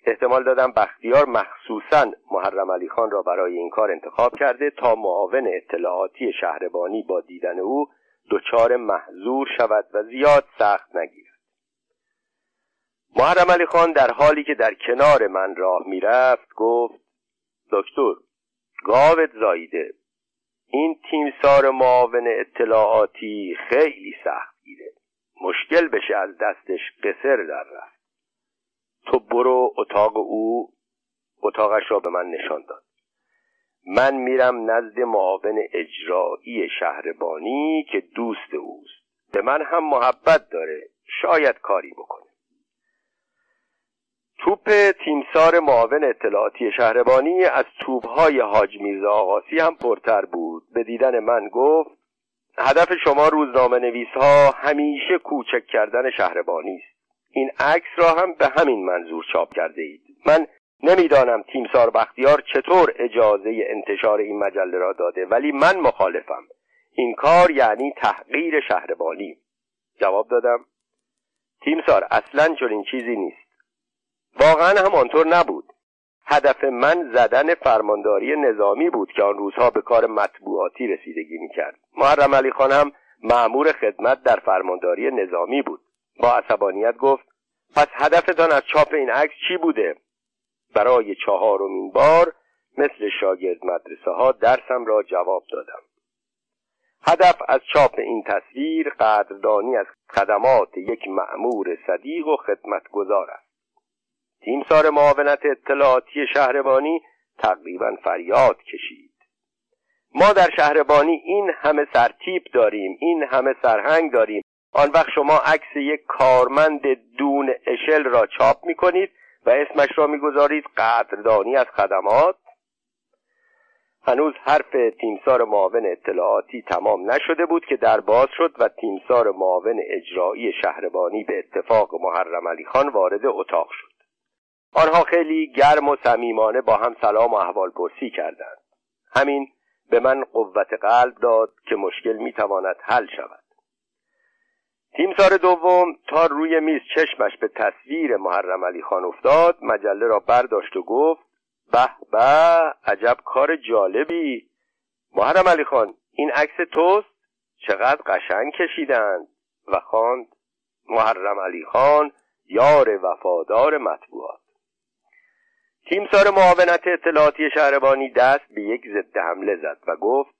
احتمال دادم بختیار مخصوصا محرم علی خان را برای این کار انتخاب کرده تا معاون اطلاعاتی شهربانی با دیدن او دچار محضور شود و زیاد سخت نگیرد. محرم علی خان در حالی که در کنار من راه می‌رفت گفت دکتر گاوت زاییده. این تیمسار معاون اطلاعاتی خیلی سخت گیره. مشکل بشه از دستش قصر در رفت. تو برو اتاق او اتاقش را به من نشان داد. من میرم نزد معاون اجرایی شهربانی که دوست اوست. به من هم محبت داره. شاید کاری بکنه. توپ تیمسار معاون اطلاعاتی شهربانی از توپهای حاج میرزا آقاسی هم پرتر بود. به دیدن من گفت هدف شما روزنامه نویس ها همیشه کوچک کردن شهربانی است. این عکس را هم به همین منظور چاپ کرده اید من نمی‌دانم تیمسار بختیار چطور اجازه انتشار این مجله را داده ولی من مخالفم. این کار یعنی تحقیر شهربانی. جواب دادم. تیمسار اصلا چنین چیزی نیست. واقعا هم آنطور نبود. هدف من زدن فرمانداری نظامی بود که آن روزها به کار مطبوعاتی رسیدگی می‌کرد. محرم علی خان هم معمور خدمت در فرمانداری نظامی بود. با عصبانیت گفت پس هدفتان از چاپ این عکس چی بوده؟ برای چهارمین بار مثل شاگرد مدرسه ها درسم را جواب دادم. هدف از چاپ این تصویر قدردانی از خدمات یک معمور صدیق و خدمتگزار است. تیمسار معاونت اطلاعاتی شهربانی تقریبا فریاد کشید. ما در شهربانی این همه سرتیپ داریم این همه سرهنگ داریم. آن وقت شما عکس یک کارمند دون اشل را چاپ می کنید و اسمش را می‌گذارید قدردانی از خدمات. هنوز حرف تیمسار معاون اطلاعاتی تمام نشده بود که در باز شد و تیمسار معاون اجرایی شهربانی به اتفاق محرم علی خان وارد اتاق شد. آنها خیلی گرم و صمیمانه با هم سلام و احوال پرسی کردند. همین به من قوت قلب داد که مشکل می‌تواند حل شود. تیمسار دوم تا روی میز چشمش به تصویر محرم علی خان افتاد مجله را برداشت و گفت به به عجب کار جالبی. محرم علی خان این عکس توست؟ چقدر قشنگ کشیدند. و خواند محرم علی خان یار وفادار مطبوعات. تیمسار معاونت اطلاعاتی شهربانی دست به یک ضد حمله زد و گفت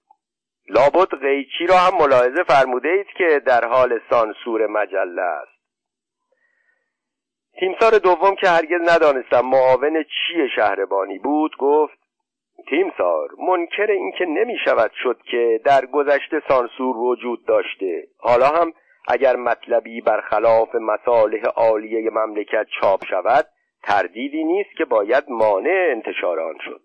لابد قیچی را هم ملاحظه فرموده اید که در حال سانسور مجله است. تیمسار دوم که هرگز ندانستم معاون چی شهربانی بود گفت تیمسار منکر اینکه نمی شود شد که در گذشته سانسور وجود داشته. حالا هم اگر مطلبی برخلاف مصالح عالیه مملکت چاپ شود تردیدی نیست که باید مانع انتشار آن شد.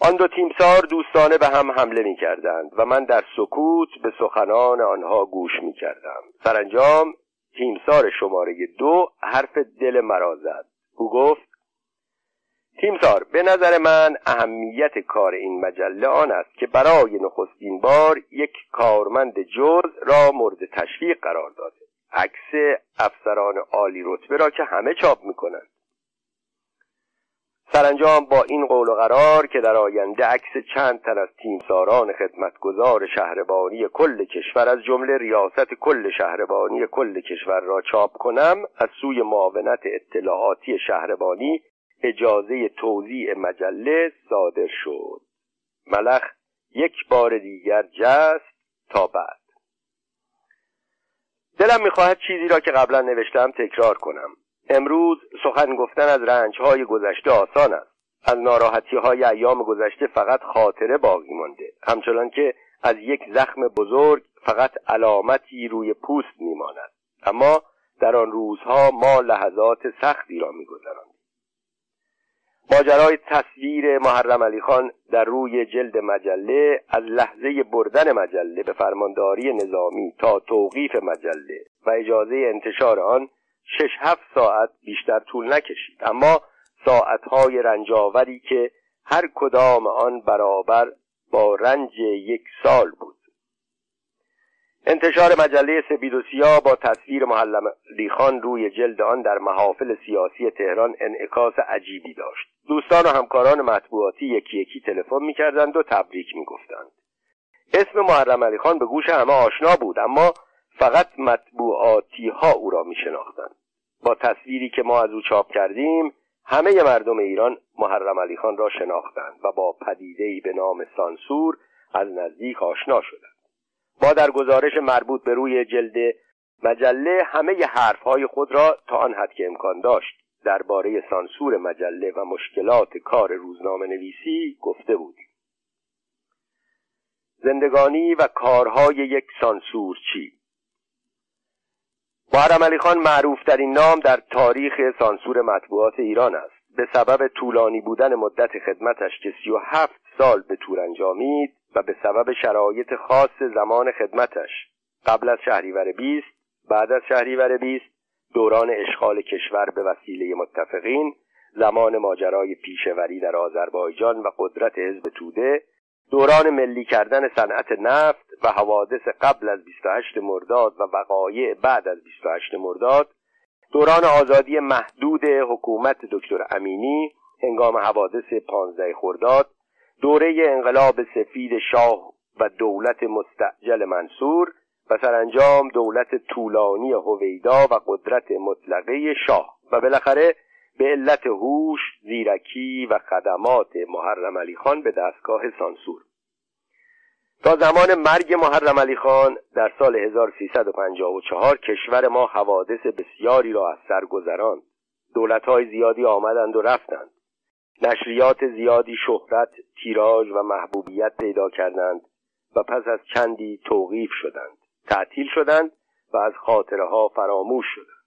آن دو تیمسار دوستانه به هم حمله می کردند و من در سکوت به سخنان آنها گوش می کردم سرانجام تیمسار شماره دو حرف دل مرا زد. او گفت تیمسار به نظر من اهمیت کار این مجله آن است که برای نخستین بار یک کارمند جز را مورد تشویق قرار داده. عکس افسران عالی رتبه را که همه چاپ می‌کنند. سرانجام با این قول و قرار که در آینده عکس چند تن از تیمساران خدمتگزار شهربانی کل کشور از جمله ریاست کل شهربانی کل کشور را چاپ کنم از سوی معاونت اطلاعاتی شهربانی اجازه توضیع مجله صادر شد. ملخ یک بار دیگر جست تا بعد. دلم می‌خواهد چیزی را که قبلا نوشتم تکرار کنم. امروز سخن گفتن از رنجهای گذشته آسان است. از ناراحتی های ایام گذشته فقط خاطره باقی مانده. همچنان که از یک زخم بزرگ فقط علامتی روی پوست میماند. اما در آن روزها ما لحظات سختی را میگذراندیم ماجرای تصویر محرم علی خان در روی جلد مجله از لحظه بردن مجله به فرمانداری نظامی تا توقیف مجله و اجازه انتشار آن شش هفت ساعت بیشتر طول نکشید. اما ساعتهای رنجاوری که هر کدام آن برابر با رنج یک سال بود. انتشار مجله سپید و سیاه با تصویر محلم خان روی جلد آن در محافل سیاسی تهران انعکاس عجیبی داشت. دوستان و همکاران مطبوعاتی یکی یکی تلفن می‌کردند و تبریک می‌گفتند. اسم محرم علی خان به گوش همه آشنا بود اما فقط مطبوعاتی ها او را میشناختند. با تصویری که ما از او چاپ کردیم همه مردم ایران محرم علی خان را شناختند و با پدیده‌ای به نام سانسور از نزدیک آشنا شدند. ما در گزارش مربوط به روی جلد مجله همه حرفهای خود را تا آن حد که امکان داشت درباره سانسور مجله و مشکلات کار روزنامه نویسی گفته بودیم زندگانی و کارهای یک سانسور چی؟ محرم علی خان معروف این نام در تاریخ سانسور مطبوعات ایران است. به سبب طولانی بودن مدت خدمتش که سی و هفت سال به طور انجامید و به سبب شرایط خاص زمان خدمتش. قبل از شهریور 20 بعد از شهریور 20 دوران اشغال کشور به وسیله متفقین زمان ماجرای پیشوری در آذربایجان و قدرت حزب توده دوران ملی کردن صنعت نفت و حوادث قبل از 28 مرداد و وقایع بعد از 28 مرداد دوران آزادی محدود حکومت دکتر امینی هنگام حوادث 15 خرداد دوره انقلاب سفید شاه و دولت مستعجل منصور و سرانجام دولت طولانی هویدا و قدرت مطلقه شاه و بالاخره به علت هوش، زیرکی و خدمات محرم علی خان به دستگاه سانسور. تا زمان مرگ محرم علی خان در سال 1354 کشور ما حوادث بسیاری را از سر گذراند. دولتهای زیادی آمدند و رفتند. نشریات زیادی شهرت، تیراژ و محبوبیت پیدا کردند و پس از چندی توقیف شدند. تعطیل شدند و از خاطره ها فراموش شدند.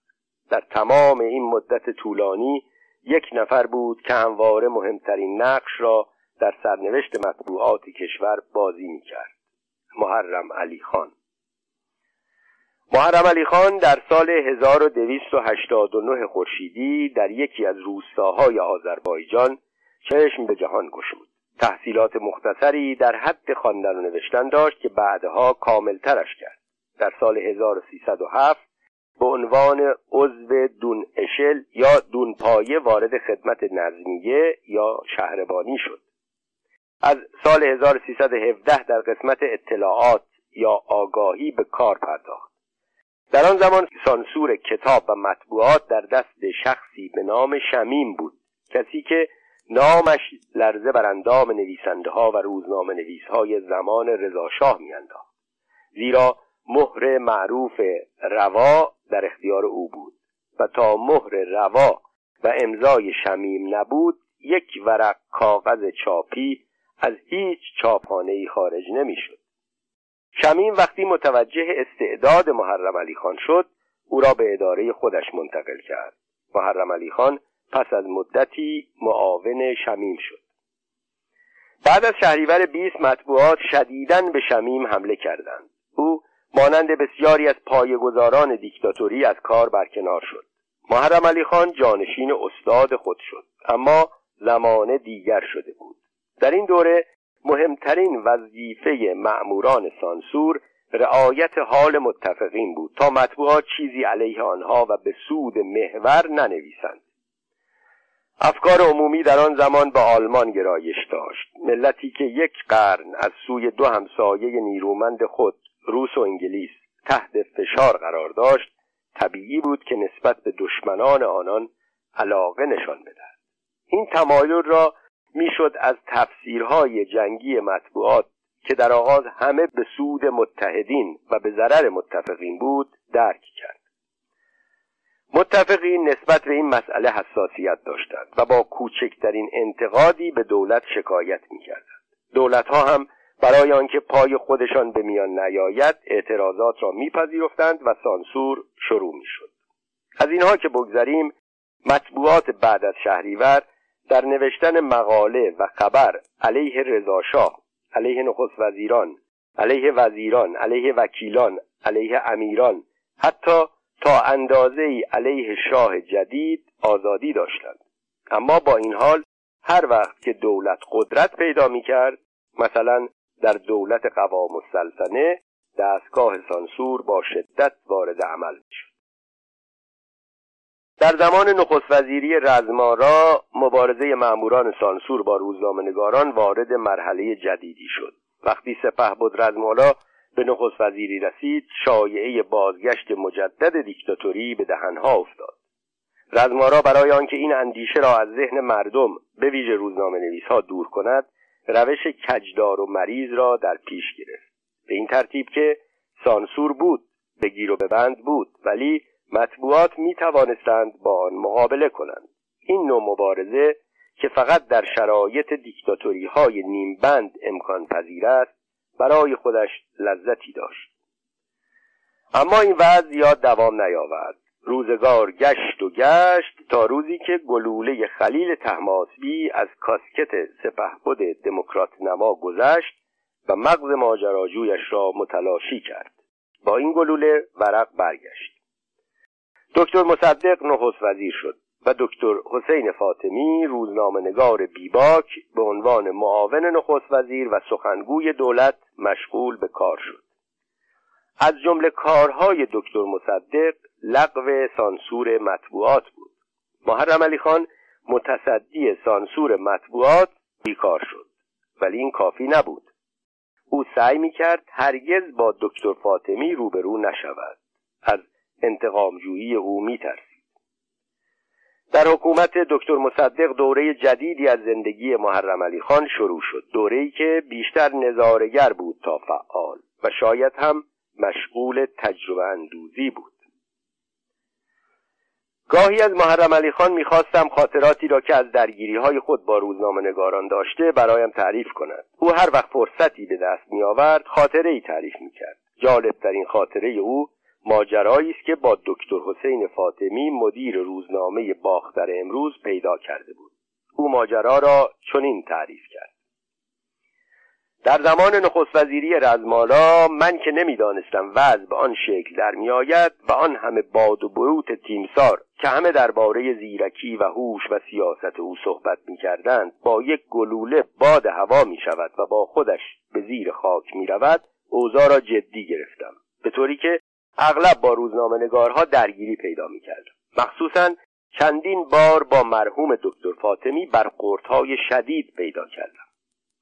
در تمام این مدت طولانی یک نفر بود که همواره مهمترین نقش را در سرنوشت مطبوعات کشور بازی می‌کرد. محرم علی خان. محرم علی خان در سال 1289 خورشیدی در یکی از روستاهای آذربایجان چشم به جهان گشود. تحصیلات مختصری در حد خواندن و نوشتن داشت که بعدها کاملترش کرد. در سال 1307 به عنوان عضو دون اشل یا دون پایه وارد خدمت نظمیه یا شهربانی شد. از سال 1317 در قسمت اطلاعات یا آگاهی به کار پرداخت. در آن زمان سانسور کتاب و مطبوعات در دست شخصی به نام شمیم بود. کسی که نامش لرزه بر اندام نویسنده ها و روزنامه نویس های زمان رضاشاه میانداخت. زیرا مهر معروف روا در اختیار او بود و تا مهر روا و امضای شمیم نبود یک ورق کاغذ چاپی از هیچ چاپخانه ای خارج نمی‌شد. شمیم وقتی متوجه استعداد محرم علی خان شد او را به اداره خودش منتقل کرد. محرم علی خان پس از مدتی معاون شمیم شد. بعد از شهریور 20 مطبوعات شدیداً به شمیم حمله کردند. او مانند بسیاری از پایهگذاران دیکتاتوری از کار برکنار شد. محرم علی خان جانشین استاد خود شد اما زمانه دیگر شده بود. در این دوره مهمترین وظیفه مأموران سانسور رعایت حال متفقین بود تا مطبوعات چیزی علیه آنها و به سود محور ننویسند. افکار عمومی در آن زمان به آلمان گرایش داشت. ملتی که یک قرن از سوی دو همسایه نیرومند خود روس و انگلیس تحت فشار قرار داشت طبیعی بود که نسبت به دشمنان آنان علاقه نشان بدهد. این تمایل را می‌شد از تفسیرهای جنگی مطبوعات که در آغاز همه به سود متحدین و به ضرر متفقین بود درک کرد. متفقین نسبت به این مسئله حساسیت داشتند و با کوچکترین انتقادی به دولت شکایت می‌کردند. دولتها هم برای آنکه پای خودشان به میان نیاید اعتراضات را میپذیرفتند و سانسور شروع می‌شد. از اینها که بگذریم مطبوعات بعد از شهریور در نوشتن مقاله و خبر علیه رضاشاه علیه نخست وزیران علیه وزیران علیه وکیلان علیه امیران حتی تا اندازه ای علیه شاه جدید آزادی داشتند. اما با این حال هر وقت که دولت قدرت پیدا می کرد مثلا در دولت قوام السلطنه دستگاه سانسور با شدت وارد عمل می شد در زمان نخست وزیری رزمارا مبارزه ماموران سانسور با روزنامه‌نگاران وارد مرحله جدیدی شد. وقتی سپه بود رزمالا به نخست وزیری رسید شایعه بازگشت مجدد دیکتاتوری به دهنها افتاد. رزمارا برای آنکه این اندیشه را از ذهن مردم به ویژه روزنامه نویس ها دور کند روش کجدار و مریض را در پیش گرفت. به این ترتیب که سانسور بود بگیر و ببند بود ولی مطبوعات می توانستند با آن مقابله کنند. این نوع مبارزه که فقط در شرایط دیکتاتوری های نیمبند امکان پذیر است برای خودش لذتی داشت. اما این وضع زیاد دوام نیاورد. روزگار گشت و گشت تا روزی که گلوله خلیل تحماسبی از کاسکت سپهبد دموکرات نما گذشت و مغز ماجراجویش را متلاشی کرد. با این گلوله ورق برگشت. دکتر مصدق نخست وزیر شد و دکتر حسین فاطمی روزنامهنگار بیباک به عنوان معاون نخست وزیر و سخنگوی دولت مشغول به کار شد. از جمله کارهای دکتر مصدق لغو سانسور مطبوعات بود. محرم علی خان متصدی سانسور مطبوعات بیکار شد ولی این کافی نبود. او سعی می کرد هرگز با دکتر فاطمی روبرو نشود. انتقامجویی او می ترسید در حکومت دکتر مصدق دوره جدیدی از زندگی محرم علی خان شروع شد. دوره‌ای که بیشتر نظارگر بود تا فعال و شاید هم مشغول تجربه اندوزی بود. گاهی از محرم علی خان می‌خواستم خاطراتی را که از درگیری های خود با روزنامه نگاران داشته برایم تعریف کند. او هر وقت فرصتی به دست می آورد خاطره ای تعریف می کرد جالبترین خاطره او ماجرایی است که با دکتر حسین فاطمی مدیر روزنامه باختر امروز پیدا کرده بود. او ماجرا را چنین تعریف کرد. در زمان نخست وزیری رزمالا من که نمی‌دانستم وضع به آن شکل در میآید و آن همه باد و بروت تیمسار که همه درباره زیرکی و هوش و سیاست او صحبت می‌کردند با یک گلوله باد هوا می شود و با خودش به زیر خاک می رود اوضاع را جدی گرفتم. به طوری که اغلب با روزنامه نگارها درگیری پیدا می کردم مخصوصا چندین بار با مرحوم دکتر فاطمی برخوردهای شدید پیدا کردم.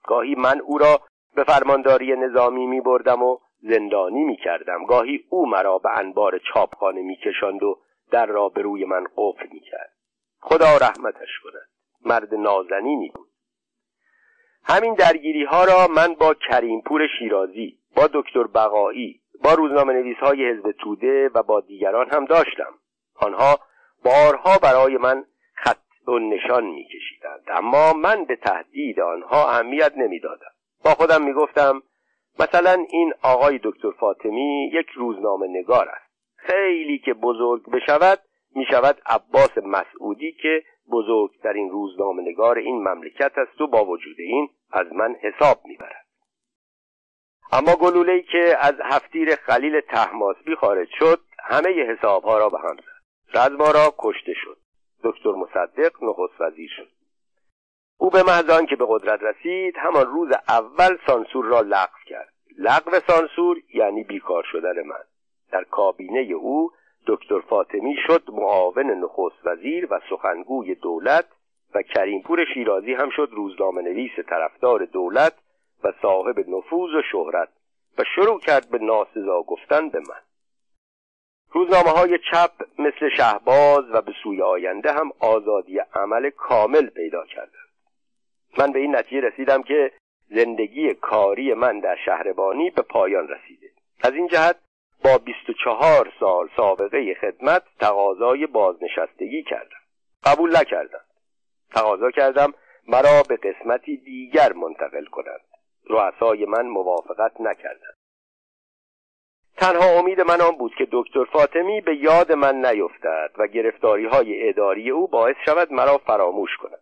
گاهی من او را به فرمانداری نظامی می بردم و زندانی می کردم گاهی او مرا به انبار چاپخانه می کشند و در را به روی من قفل می کرد خدا رحمتش کند. مرد نازنینی بود. همین درگیری ها را من با کریمپور شیرازی با دکتر بقایی با روزنامه نویس های حزب توده و با دیگران هم داشتم. آنها بارها برای من خط و نشان میکشیدند. اما من به تهدید آنها اهمیت نمی‌دادم. با خودم می‌گفتم مثلا این آقای دکتر فاطمی یک روزنامه نگار است. خیلی که بزرگ بشود می‌شود عباس مسعودی که بزرگترین روزنامه نگار این مملکت است و با وجود این از من حساب می‌برد. اما گلوله‌ای که از هفتیر خلیل تحماسبی خارج شد همه حسابها را به هم زد. رزمارا کشته شد. دکتر مصدق نخست وزیر شد. او به محض که به قدرت رسید همان روز اول سانسور را لغو کرد. لغو سانسور یعنی بیکار شدن من. در کابینه او دکتر فاطمی شد معاون نخست وزیر و سخنگوی دولت و کریمپور شیرازی هم شد روزنامه نویس طرفدار دولت و صاحب نفوذ و شهرت و شروع کرد به ناسزا گفتن به من. روزنامه های چپ مثل شهباز و به سوی آینده هم آزادی عمل کامل پیدا کردند. من به این نتیجه رسیدم که زندگی کاری من در شهربانی به پایان رسیده. از این جهت با 24 سال سابقه خدمت تقاضای بازنشستگی کردم. قبول نکردم. تقاضا کردم مرا به قسمتی دیگر منتقل کنند. رؤسای من موافقت نکردند. تنها امید من آن بود که دکتر فاطمی به یاد من نیفتد و گرفتاری های اداری او باعث شود مرا فراموش کند.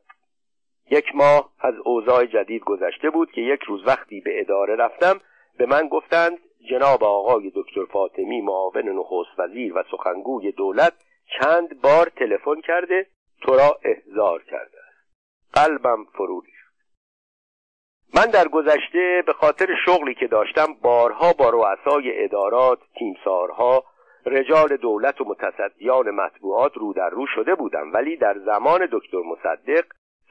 یک ماه از اوضاع جدید گذشته بود که یک روز وقتی به اداره رفتم به من گفتند جناب آقای دکتر فاطمی معاون نخست وزیر و سخنگوی دولت چند بار تلفن کرده تو را احضار کرده قلبم فرو من در گذشته به خاطر شغلی که داشتم بارها با رؤسای ادارات تیمسارها رجال دولت و متصدیان مطبوعات رو در رو شده بودم. ولی در زمان دکتر مصدق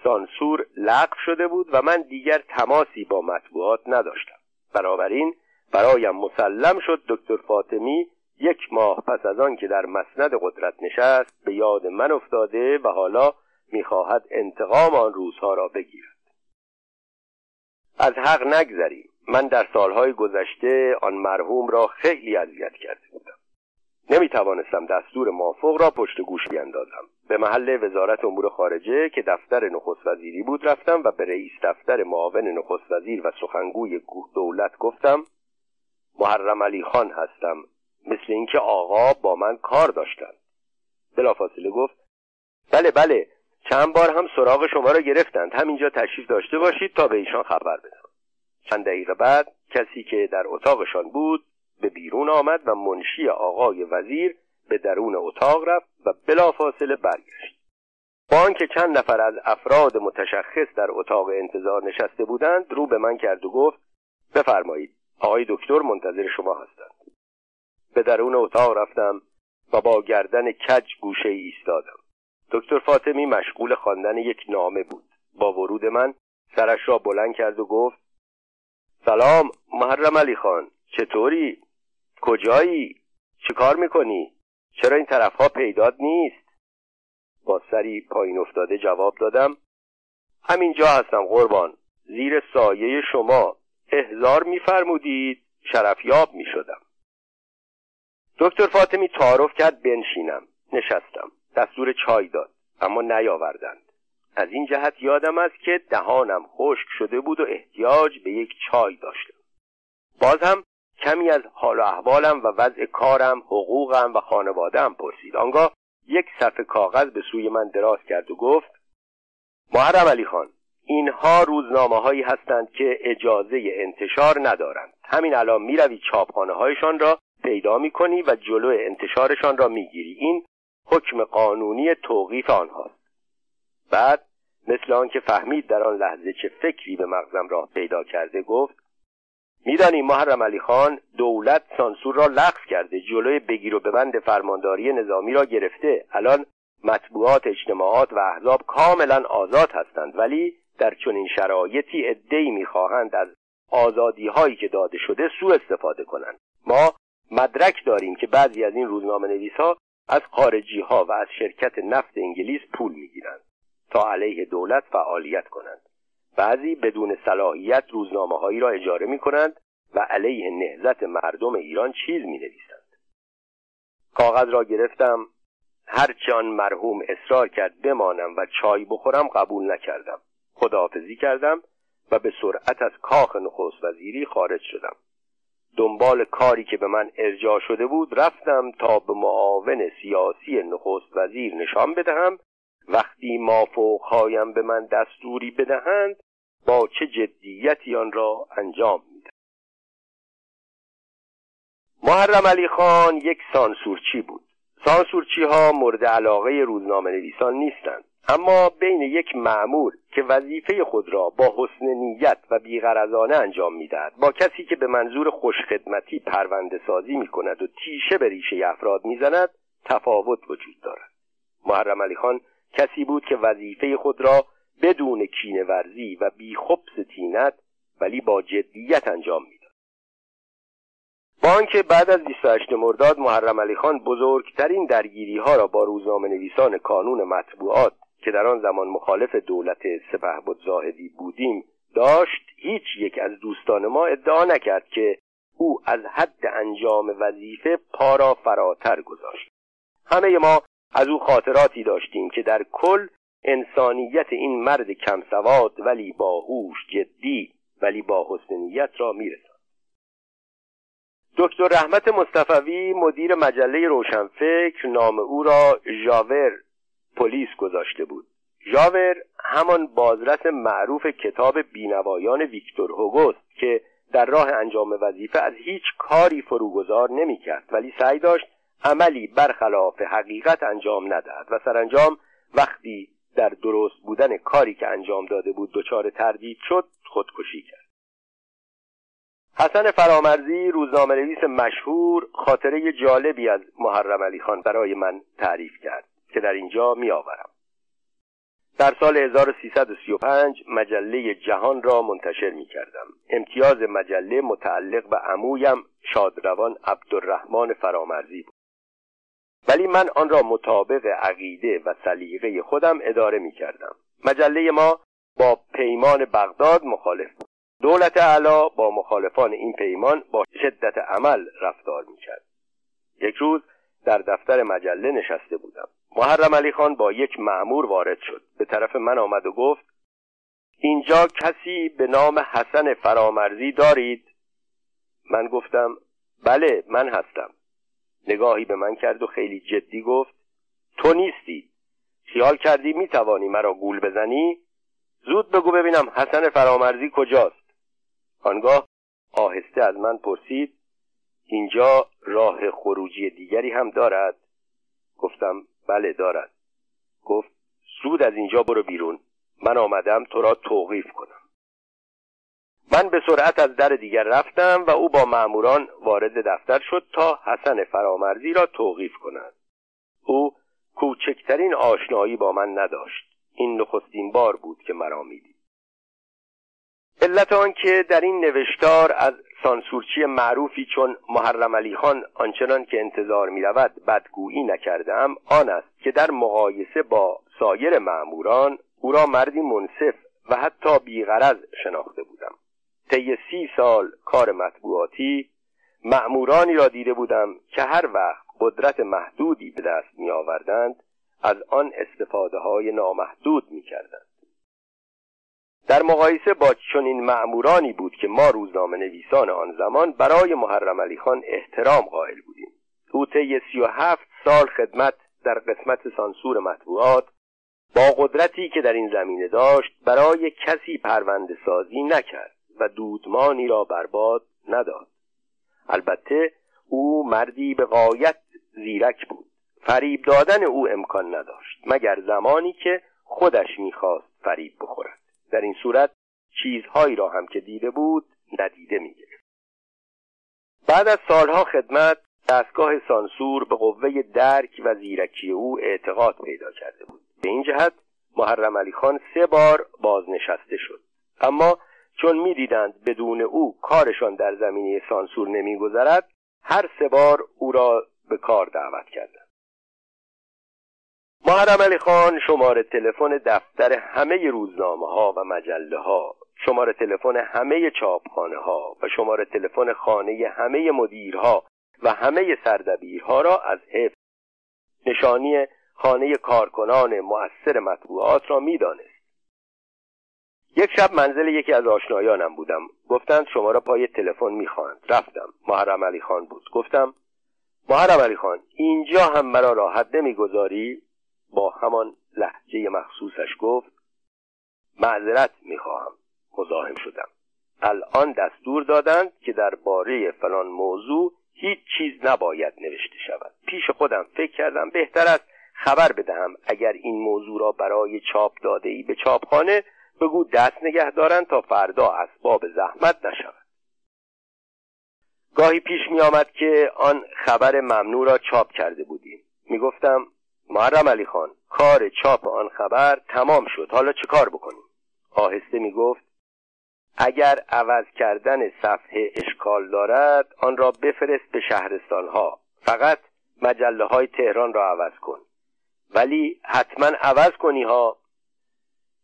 سانسور لغو شده بود و من دیگر تماسی با مطبوعات نداشتم. بنابراین برایم مسلم شد دکتر فاطمی یک ماه پس از آن که در مسند قدرت نشست به یاد من افتاده و حالا می‌خواهد انتقام آن روزها را بگیرد. از حق نگذریم من در سالهای گذشته آن مرحوم را خیلی اذیت کرده بودم. نمی توانستم دستور مافوق را پشت گوش بیندازم. به محل وزارت امور خارجه که دفتر نخست وزیری بود رفتم و به رئیس دفتر معاون نخست وزیر و سخنگوی دولت گفتم محرم علی خان هستم. مثل اینکه آقا با من کار داشتند. بلافاصله گفت بله بله. چند بار هم سراغ شما را گرفتند. همینجا تشریف داشته باشید تا به ایشان خبر بدم. چند دقیقه بعد کسی که در اتاقشان بود به بیرون آمد و منشی آقای وزیر به درون اتاق رفت و بلافاصله برگشت. با آنکه چند نفر از افراد متشخص در اتاق انتظار نشسته بودند رو به من کرد و گفت بفرمایید آقای دکتر منتظر شما هستند. به درون اتاق رفتم و با گردن کج گوشه ایستادم. دکتر فاطمی مشغول خواندن یک نامه بود. با ورود من سرش را بلند کرد و گفت سلام محرم علی خان چطوری؟ کجایی؟ چه کار می‌کنی؟ چرا این طرفها پیداد نیست؟ با سری پایین افتاده جواب دادم همینجا هستم قربان. زیر سایه شما. احزار میفرمودید شرفیاب می‌شدم. دکتر فاطمی تعارف کرد بنشینم. نشستم. دستور چای داد اما نیاوردند. از این جهت یادم است که دهانم خشک شده بود و احتیاج به یک چای داشتم. باز هم کمی از حال و احوالم و وضع کارم حقوقم و خانوادهام پرسید. آنگاه یک صفحه کاغذ به سوی من دراز کرد و گفت محرم علی خان اینها روزنامه هایی هستند که اجازه انتشار ندارند. همین الان می‌روی چاپخانه هایشان را پیدا می‌کنی و جلو انتشارشان را می‌گیری. این حکم قانونی توقیف آنهاست. بعد مثل آنکه فهمید در آن لحظه چه فکری به مغزم راه پیدا کرده گفت میدانی محرم علی خان دولت سانسور را لغو کرده جلوی بگیر و ببند فرمانداری نظامی را گرفته. الان مطبوعات اجتماعات و احزاب کاملا آزاد هستند ولی در چنین شرایطی عدهای می‌خواهند از آزادی هایی که داده شده سوء استفاده کنند. ما مدرک داریم که بعضی از این روزنامه نویس ها از خارجی ها و از شرکت نفت انگلیس پول می‌گیرند تا علیه دولت فعالیت کنند. بعضی بدون صلاحیت روزنامه هایی را اجاره می کنند و علیه نهزت مردم ایران چیز می نویسند کاغذ را گرفتم. هرچه آن مرحوم اصرار کرد بمانم و چای بخورم قبول نکردم. خداحافظی کردم و به سرعت از کاخ نخست وزیری خارج شدم. دنبال کاری که به من ارجاع شده بود رفتم تا به معاون سیاسی نخست وزیر نشان بدهم. وقتی مافوقهایم به من دستوری بدهند با چه جدیتی آن را انجام میدم محرم علی خان یک سانسورچی بود. سانسورچی ها مورد علاقه روزنامه نویسان نیستند. اما بین یک معمور که وظیفه خود را با حسن نیت و بیغرزانه انجام می‌دهد با کسی که به منظور خوشخدمتی پرونده سازی می کند و تیشه به ریشه افراد می‌زند تفاوت وجود دارد. محرم علی خان کسی بود که وظیفه خود را بدون کینه ورزی و بی خبس تینت ولی با جدیت انجام می‌داد. با آنکه بعد از 28 مرداد محرم علی خان بزرگترین درگیری ها را با روزنامه نویسان کانون مطبوعات که در آن زمان مخالف دولت سپهبد زاهدی بودیم داشت هیچ یک از دوستان ما ادعا نکرد که او از حد انجام وظیفه پا را فراتر گذاشت. همه ما از او خاطراتی داشتیم که در کل انسانیت این مرد کم سواد ولی باهوش جدی ولی با حسن نیت را میرساند. دکتر رحمت مصطفوی مدیر مجله روشنفکر نام او را ژاور پلیس گذاشته بود. ژاور همان بازرس معروف کتاب بینوایان ویکتور هوگوست که در راه انجام وظیفه از هیچ کاری فروگذار نمی‌کرد ولی سعی داشت عملی برخلاف حقیقت انجام ندهد و سرانجام وقتی در درست بودن کاری که انجام داده بود دچار تردید شد خودکشی کرد. حسن فرامرزی روزنامه نویس مشهور خاطره جالبی از محرم علی خان برای من تعریف کرد. که در اینجا می آورم. در سال 1335 مجله جهان را منتشر می کردم. امتیاز مجله متعلق به عمویم شادروان عبدالرحمن فرامرزی بود. ولی من آن را مطابق عقیده و سلیقه خودم اداره می کردم. مجله ما با پیمان بغداد مخالف بود. دولت علا با مخالفان این پیمان با شدت عمل رفتار می کرد. یک روز در دفتر مجله نشسته بودم. محرم علی خان با یک معمور وارد شد. به طرف من آمد و گفت اینجا کسی به نام حسن فرامرزی دارید؟ من گفتم بله من هستم. نگاهی به من کرد و خیلی جدی گفت تو نیستی. خیال کردی می توانی مرا گول بزنی؟ زود بگو ببینم حسن فرامرزی کجاست. آنگاه آهسته از من پرسید اینجا راه خروجی دیگری هم دارد؟ گفتم بله دارد. گفت زود از اینجا برو بیرون. من آمدم تو را توقیف کنم. من به سرعت از در دیگر رفتم و او با ماموران وارد دفتر شد تا حسن فرامرزی را توقیف کند. او کوچکترین آشنایی با من نداشت. این نخستین بار بود که مرا می‌دید. علت آنکه در این نوشتار از سانسورچی معروفی چون محرم علی خان آنچنان که انتظار می رود بدگویی نکردم آن است که در مقایسه با سایر معموران او را مردی منصف و حتی بیغرض شناخته بودم طی سی سال کار مطبوعاتی معمورانی را دیده بودم که هر وقت قدرت محدودی به دست می آوردند از آن استفاده های نامحدود می کردند. در مقایسه با چنین معمورانی بود که ما روزنامه نویسان آن زمان برای محرم علی خان احترام قائل بودیم. او طی سی و هفت سال خدمت در قسمت سانسور مطبوعات با قدرتی که در این زمینه داشت برای کسی پرونده سازی نکرد و دودمانی را برباد نداد. البته او مردی به قایت زیرک بود. فریب دادن او امکان نداشت مگر زمانی که خودش می‌خواست فریب بخورد. در این صورت چیزهایی را هم که دیده بود ندیده می‌گرفت. بعد از سالها خدمت دستگاه سانسور به قوه درک و زیرکی او اعتقاد پیدا کرده بود. به این جهت محرم علی خان سه بار بازنشسته شد. اما چون می‌دیدند بدون او کارشان در زمینه سانسور نمیگذرد هر سه بار او را به کار دعوت کردند. محرم علی خان شماره تلفن دفتر همه روزنامه ها و مجله ها شماره تلفن همه چاپخانه ها و شماره تلفن خانه همه مدیرها و همه سردبیرها را از حفظ نشانی خانه کارکنان مؤثر مطبوعات را می‌دانست. یک شب منزل یکی از آشنایانم بودم. گفتند شما را پای تلفن می‌خواهند. رفتم. محرم علی خان بود. گفتم محرم علی خان اینجا هم مرا راحت نمی‌گذاری؟ با همان لحجه مخصوصش گفت معذرت می‌خواهم مزاحم شدم. الان دستور دادند که درباره فلان موضوع هیچ چیز نباید نوشته شود. پیش خودم فکر کردم بهتر است خبر بدهم. اگر این موضوع را برای چاپ داده ای به چاپخانه بگو دست نگه دارند تا فردا اسباب زحمت نشود. گاهی پیش می آمد که آن خبر ممنوع را چاپ کرده بودیم. می گفتم محرم علی خان کار چاپ آن خبر تمام شد. حالا چه کار بکنیم؟ آهسته می گفت اگر عوض کردن صفحه اشکال دارد آن را بفرست به شهرستان ها فقط مجله های تهران را عوض کن. ولی حتما عوض کنی ها.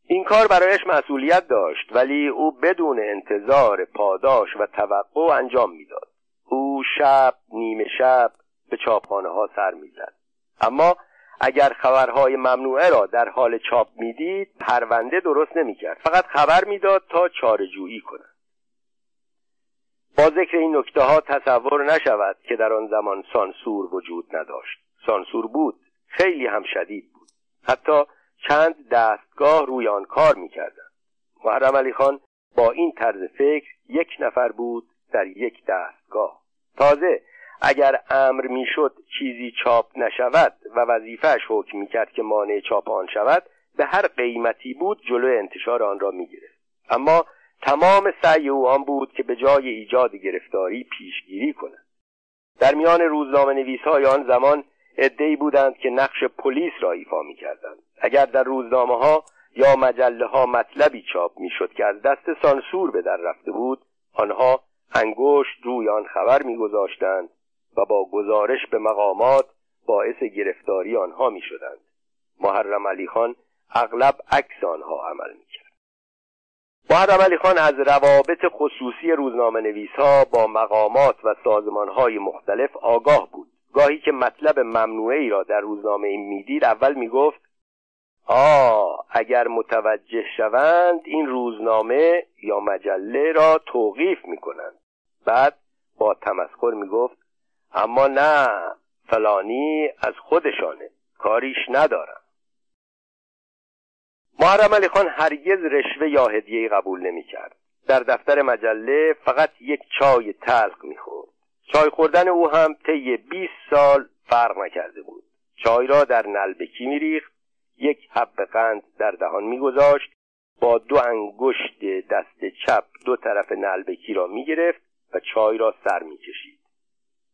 این کار برایش مسئولیت داشت ولی او بدون انتظار پاداش و توقع انجام می‌داد. او شب نیمه شب به چاپخانه ها سر می‌زد. اما اگر خبرهای ممنوعه را در حال چاپ می‌دید پرونده درست نمی‌کرد. فقط خبر می‌داد تا چارجویی کند با ذکر این نکته ها تصور نشود که در آن زمان سانسور وجود نداشت. سانسور بود. خیلی هم شدید بود. حتی چند دستگاه روی آن کار می‌کردند. محرم علی خان با این طرز فکر یک نفر بود در یک دستگاه. تازه اگر امر می‌شد چیزی چاپ نشود و وظیفهش حکم می‌کرد که مانع چاپ آن شود به هر قیمتی بود جلو انتشار آن را می‌گرفت. اما تمام سعی او آن بود که به جای ایجاد گرفتاری پیشگیری کند. در میان روزنامه نویس های آن زمان عدهای بودند که نقش پلیس را ایفا می‌کردند. اگر در روزنامه ها یا مجله ها مطلبی چاپ می‌شد که از دست سانسور به در رفته بود آنها انگشت روی آن خبر میگذاشتند و با گزارش به مقامات باعث گرفتاری آنها می شدند محرم علی خان اغلب عکس آنها عمل می کرد محرم علی خان از روابط خصوصی روزنامه نویس ها با مقامات و سازمان های مختلف آگاه بود. گاهی که مطلب ممنوعه ای را در روزنامه می‌دید اول می گفت آه اگر متوجه شوند این روزنامه یا مجله را توقیف می کنند بعد با تمسخر می گفت اما نه فلانی از خودشانه. کاریش ندارم. محرم علی خان هرگز رشوه یا هدیه قبول نمی کرد در دفتر مجله فقط یک چای تلخ می‌خورد. چای خوردن او هم طی 20 سال فرق نکرده بود. چای را در نلبکی میریخت؟ یک حب قند در دهان میگذاشت با دو انگشت دست چپ دو طرف نلبکی را می‌گرفت و چای را سر می‌کشید.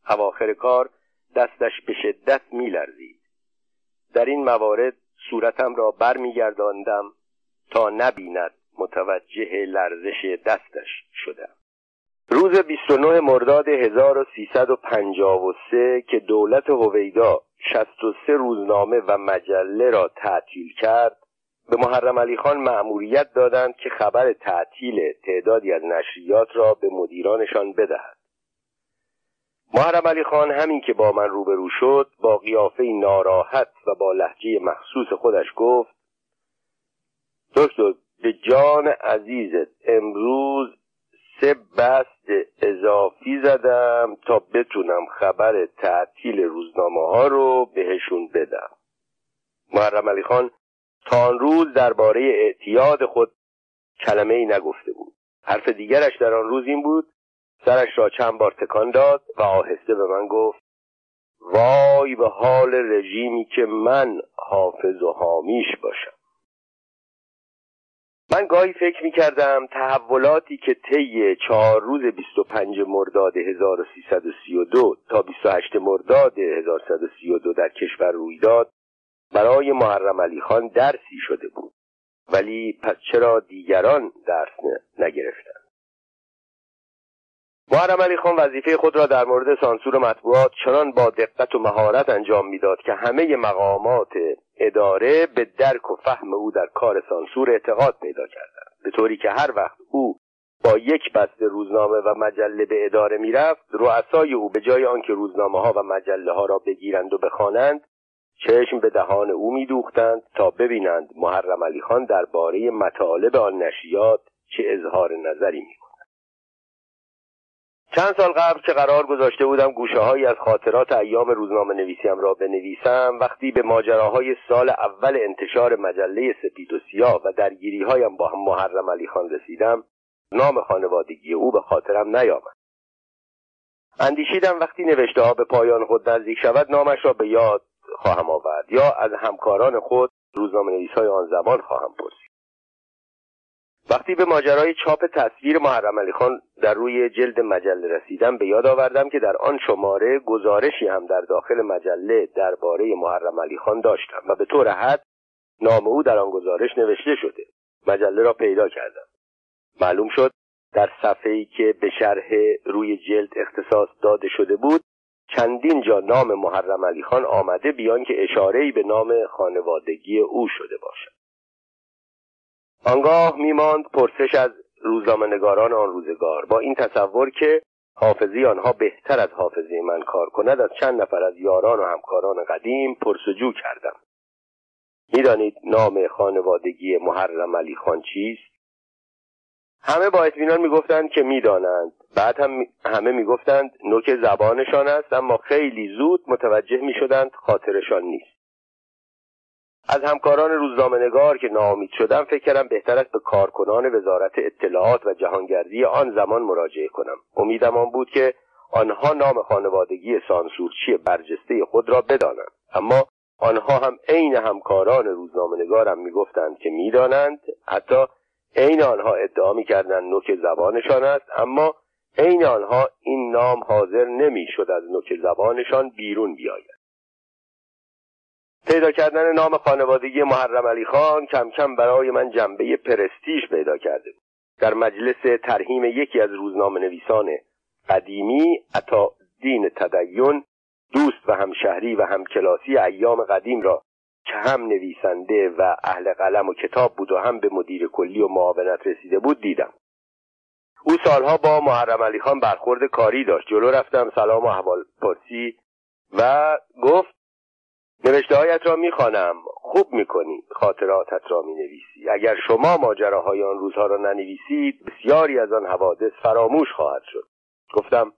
اواخر کار دستش به شدت میلرزید. در این موارد صورتم را برمیگرداندم تا نبیند متوجه لرزش دستش شدم. روز 29 مرداد 1353 که دولت هویدا 63 روزنامه و مجله را تعطیل کرد به محرم علی خان مأموریت دادند که خبر تعطیل تعدادی از نشریات را به مدیرانشان بدهد. محرم علی خان همین که با من روبرو شد با قیافه ناراحت و با لحجه مخصوص خودش گفت دکتر به جان عزیزت امروز سه بست اضافی زدم تا بتونم خبر تعطیل روزنامه ها رو بهشون بدم. محرم علی خان تا آن روز درباره اعتیاد خود کلمه ای نگفته بود. حرف دیگرش در آن روز این بود سرش را چند بار تکان داد و آهسته به من گفت وای به حال رژیمی که من حافظ و حامیش باشم. من گاهی فکر می کردم تحولاتی که طی چهار روز 25 مرداد 1332 تا 28 مرداد 1132 در کشور روی داد برای محرم علی خان درسی شده بود. ولی پس چرا دیگران درس نگرفتند؟ محرم علی خان وظیفه خود را در مورد سانسور مطبوعات چنان با دقت و مهارت انجام می‌داد که همه مقامات اداره به درک و فهم او در کار سانسور اعتقاد پیدا کردند. به طوری که هر وقت او با یک بسته روزنامه و مجله به اداره می‌رفت رؤسای او به جای آنکه روزنامه ها و مجله ها را بگیرند و بخوانند چشم به دهان او میدوختند تا ببینند محرم علی خان درباره مطالب آن نشریات چه اظهار نظری می چند سال قبل که قرار گذاشته بودم گوشه هایی از خاطرات ایام روزنامه نویسیم را بنویسم وقتی به ماجراهای سال اول انتشار مجله سپید و سیاه و درگیری هایم با هم محرم علی خان رسیدم نام خانوادگی او به خاطرم نیامد. اندیشیدم وقتی نوشته ها به پایان خود نزدیک شود نامش را به یاد خواهم آورد یا از همکاران خود روزنامه نویس های آن زمان خواهم پرسید. وقتی به ماجرای چاپ تصویر محرم علی خان در روی جلد مجله رسیدم به یاد آوردم که در آن شماره گزارشی هم در داخل مجله درباره محرم علی خان داشتم و به طور حد نام او در آن گزارش نوشته شده. مجله را پیدا کردم. معلوم شد در صفحه‌ای که به شرح روی جلد اختصاص داده شده بود چندین جا نام محرم علی خان آمده بیان که اشاره‌ای به نام خانوادگی او شده باشد. آنگاه میماند پرسش از روزنامه‌نگاران آن روزگار با این تصور که حافظی آنها بهتر از حافظی من کار کند از چند نفر از یاران و همکاران قدیم پرسجو کردم. می‌دانید نام خانوادگی محرم علی خان چیست؟ همه با اطمینان می‌گفتند که می‌دانند. بعد هم همه می‌گفتند نوک زبانشان است اما خیلی زود متوجه می‌شدند خاطرشان نیست. از همکاران روزنامهنگار که ناامید شدم فکر کردم بهتر است به کارکنان وزارت اطلاعات و جهانگردی آن زمان مراجعه کنم. امیدم آن بود که آنها نام خانوادگی سانسورچی برجسته خود را بدانند. اما آنها هم عین همکاران روزنامهنگارم می‌گفتند که می‌دانند حتی عین آنها ادعا می‌کردند نوک زبانشان است اما عین آنها این نام حاضر نمی‌شد از نوک زبانشان بیرون بیاید. پیدا کردن نام خانوادگی محرم علی خان کم کم برای من جنبه پرستیژ پیدا کرده بود. در مجلس ترهیم یکی از روزنامه نویسان قدیمی عطا دین تدین دوست و همشهری و همکلاسی ایام قدیم را که هم نویسنده و اهل قلم و کتاب بود و هم به مدیر کلی و معاونت رسیده بود دیدم. او سالها با محرم علی خان برخورد کاری داشت. جلو رفتم سلام و احوال پرسی و گفت نوشته هایت را می‌خوانم. خوب می‌کنی. خاطراتت را می‌نویسی. اگر شما ماجراهای آن روزها را ننویسید بسیاری از آن حوادث فراموش خواهد شد. گفتم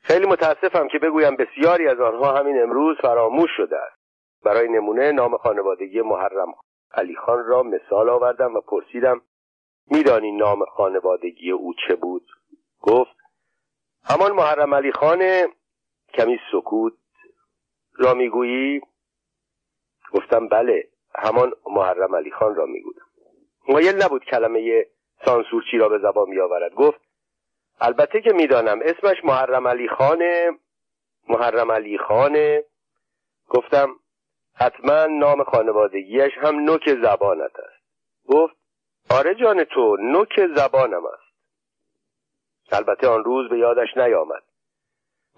خیلی متاسفم که بگویم بسیاری از آنها همین امروز فراموش شده است. برای نمونه نام خانوادگی محرم علی خان را مثال آوردم و پرسیدم میدانی نام خانوادگی او چه بود؟ گفت همان محرم علی خان کمی سکوت را می‌گویی؟ گفتم بله همان محرم علی خان را می‌گویم. مایل نبود کلمه سانسورچی را به زبان بیاورد. گفت البته که می‌دانم اسمش محرم علی خانه محرم علی خانه. گفتم حتما نام خانوادگیش هم نوک زبانت است. گفت آره جان تو نوک زبانم است. البته آن روز به یادش نیامد.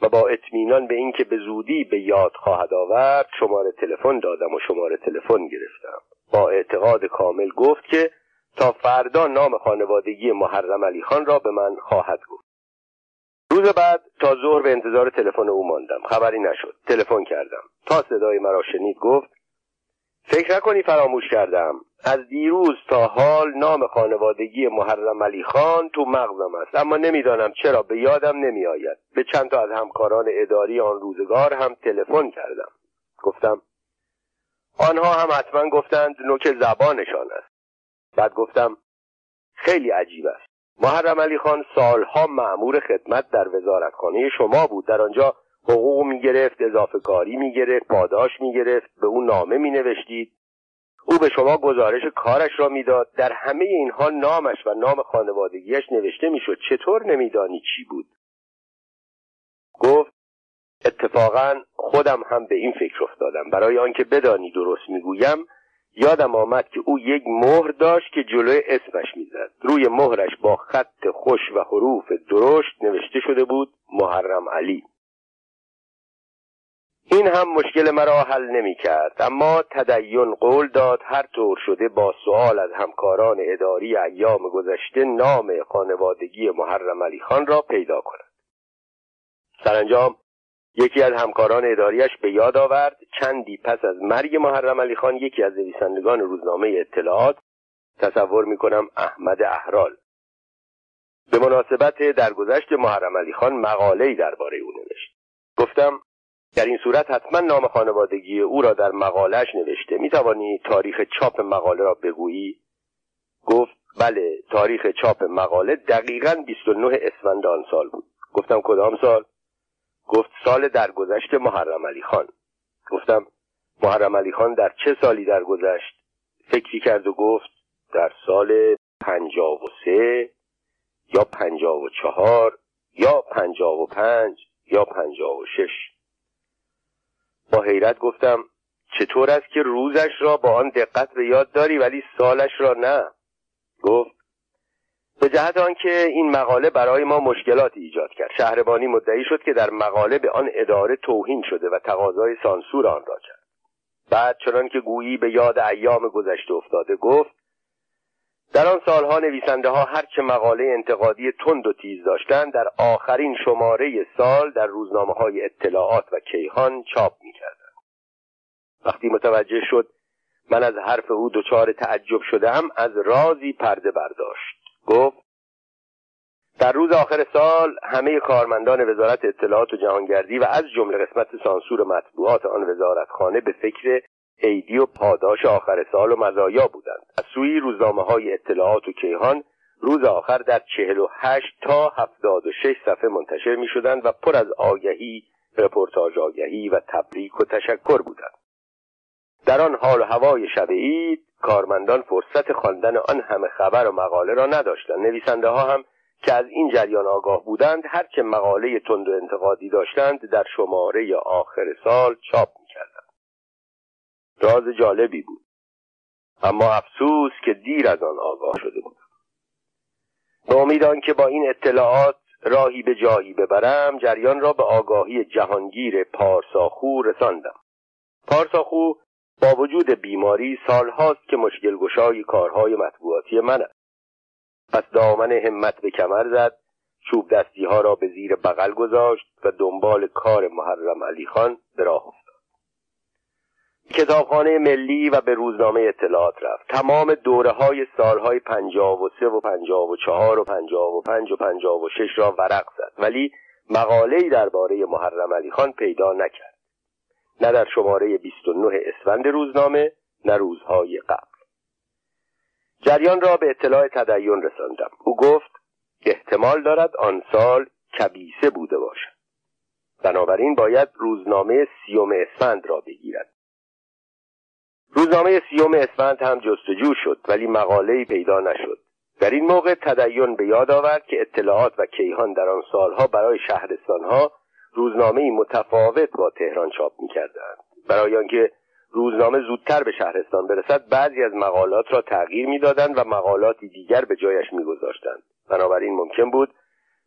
و با اطمینان به اینکه به زودی به یاد خواهد آورد شماره تلفن دادم و شماره تلفن گرفتم. با اعتقاد کامل گفت که تا فردا نام خانوادگی محرم علی خان را به من خواهد گفت. روز بعد تا ظهر به انتظار تلفن او ماندم. خبری نشد. تلفن کردم. تا صدای مرا شنید گفت فکر نکنی فراموش کردم. از دیروز تا حال نام خانوادگی محرم علی خان تو مغزم است. اما نمی‌دانم چرا به یادم نمیآید. به چند تا از همکاران اداری آن روزگار هم تلفن کردم. گفتم آنها هم حتما گفتند نوک زبانشان است. بعد گفتم خیلی عجیب است. محرم علی خان سالها معمور خدمت در وزارتخانه شما بود. در آنجا حقوق می‌گرفت اضافه کاری می‌گرفت پاداش می‌گرفت به او نامه مینوشتید. او به شما گزارش کارش را می‌داد. در همه اینها نامش و نام خانوادگیش نوشته می‌شد. چطور نمیدانی چی بود؟ گفت اتفاقا خودم هم به این فکر افتادم. برای آنکه بدانی درست می‌گویم یادم آمد که او یک مهر داشت که جلوی اسمش می‌زد. روی مهرش با خط خوش و حروف درشت نوشته شده بود محرم علی. این هم مشکل مرا حل نمی کرد اما تدین قول داد هر طور شده با سوال از همکاران اداری ایام گذشته نام خانوادگی محرم علی خان را پیدا کند. سرانجام یکی از همکاران اداریش به یاد آورد چندی پس از مرگ محرم علی خان یکی از نویسندگان روزنامه اطلاعات تصور می کنم احمد احرال به مناسبت درگذشت محرم علی خان مقاله‌ای درباره او نوشت. گفتم در این صورت حتما نام خانوادگی او را در مقالش نوشته. می توانی تاریخ چاپ مقاله را بگویی؟ گفت بله تاریخ چاپ مقاله دقیقا 29 اسفند آن سال بود. گفتم کدام سال؟ گفت سال درگذشت محرم علی خان. گفتم محرم علی خان در چه سالی درگذشت؟ فکری کرد و گفت در سال پنجاب و سه یا پنجاب و چهار یا پنجاب و پنج یا پنجاب و شش. با حیرت گفتم چطور است که روزش را با آن دقت به یاد داری ولی سالش را نه؟ گفت به جهت آنکه این مقاله برای ما مشکلاتی ایجاد کرد. شهربانی مدعی شد که در مقاله به آن اداره توهین شده و تقاضای سانسور آن را کرد. بعد چنان که گویی به یاد ایام گذشته افتاده گفت در آن سالها نویسنده ها هرچه مقاله انتقادی تند و تیز داشتند در آخرین شماره سال در روزنامه های اطلاعات و کیهان چاپ می کردن. وقتی متوجه شد من از حرف او دچار تعجب شدم از رازی پرده برداشت گفت در روز آخر سال همه کارمندان وزارت اطلاعات و جهانگردی و از جمله قسمت سانسور مطبوعات آن وزارتخانه به فکر عیدی و پاداش آخر سال و مزایا بودند. از سوی روزنامه های اطلاعات و کیهان روز آخر در چهل و هشت تا هفتاد و شش صفحه منتشر می شدند و پر از آگهی رپورتاج آگهی و تبریک و تشکر بودند. در آن حال هوای شب عید کارمندان فرصت خواندن آن همه خبر و مقاله را نداشتند. نویسنده ها هم که از این جریان آگاه بودند هرچه مقاله تند و انتقادی داشتند در شماره آخر سال چاپ می‌کردند راز جالبی بود. اما افسوس که دیر از آن آگاه شده بود. به امید که با این اطلاعات راهی به جایی ببرم جریان را به آگاهی جهانگیر پارساخو رساندم. پارساخو با وجود بیماری سالهاست که مشکل گشای کارهای مطبوعاتی من است. پس دامن همت به کمر زد چوب دستی ها را به زیر بغل گذاشت و دنبال کار محرم علی خان به راه افتاد. کتابخانه ملی و به روزنامه اطلاعات رفت. تمام دوره های سالهای پنجاب و سه و پنجاب و چهار و پنجاب و پنج و پنجاب و شش را ورق زد. ولی مقاله‌ای درباره محرم علی خان پیدا نکرد. نه در شماره 29 اسفند روزنامه نه روزهای قبل. جریان را به اطلاع تدین رساندم. او گفت احتمال دارد آن سال کبیسه بوده باشد. بنابراین باید روزنامه سیوم اسفند را بگیرد. روزنامه سیوم اسفند هم جستجو شد ولی مقاله‌ای پیدا نشد. در این موقع تدین به یاد آورد که اطلاعات و کیهان در آن سالها برای شهرستانها روزنامه متفاوت با تهران چاپ می‌کردند. برای آنکه روزنامه زودتر به شهرستان برسد بعضی از مقالات را تغییر می‌دادند و مقالاتی دیگر به جایش میگذاشتند. بنابراین ممکن بود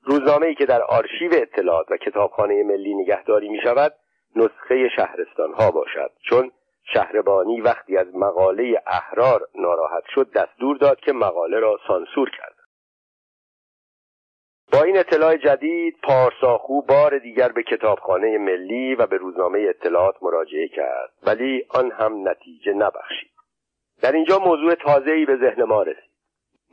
روزنامه ای که در آرشیو اطلاعات و کتابخانه ملی نگهداری می شود نسخه شهرستان ها باشد. چون شهربانی وقتی از مقاله احرار ناراحت شد دستور داد که مقاله را سانسور کرد. با این اطلاع جدید پارساخو بار دیگر به کتابخانه ملی و به روزنامه اطلاعات مراجعه کرد ولی آن هم نتیجه نبخشید. در اینجا موضوع تازه‌ای به ذهن ما رسید.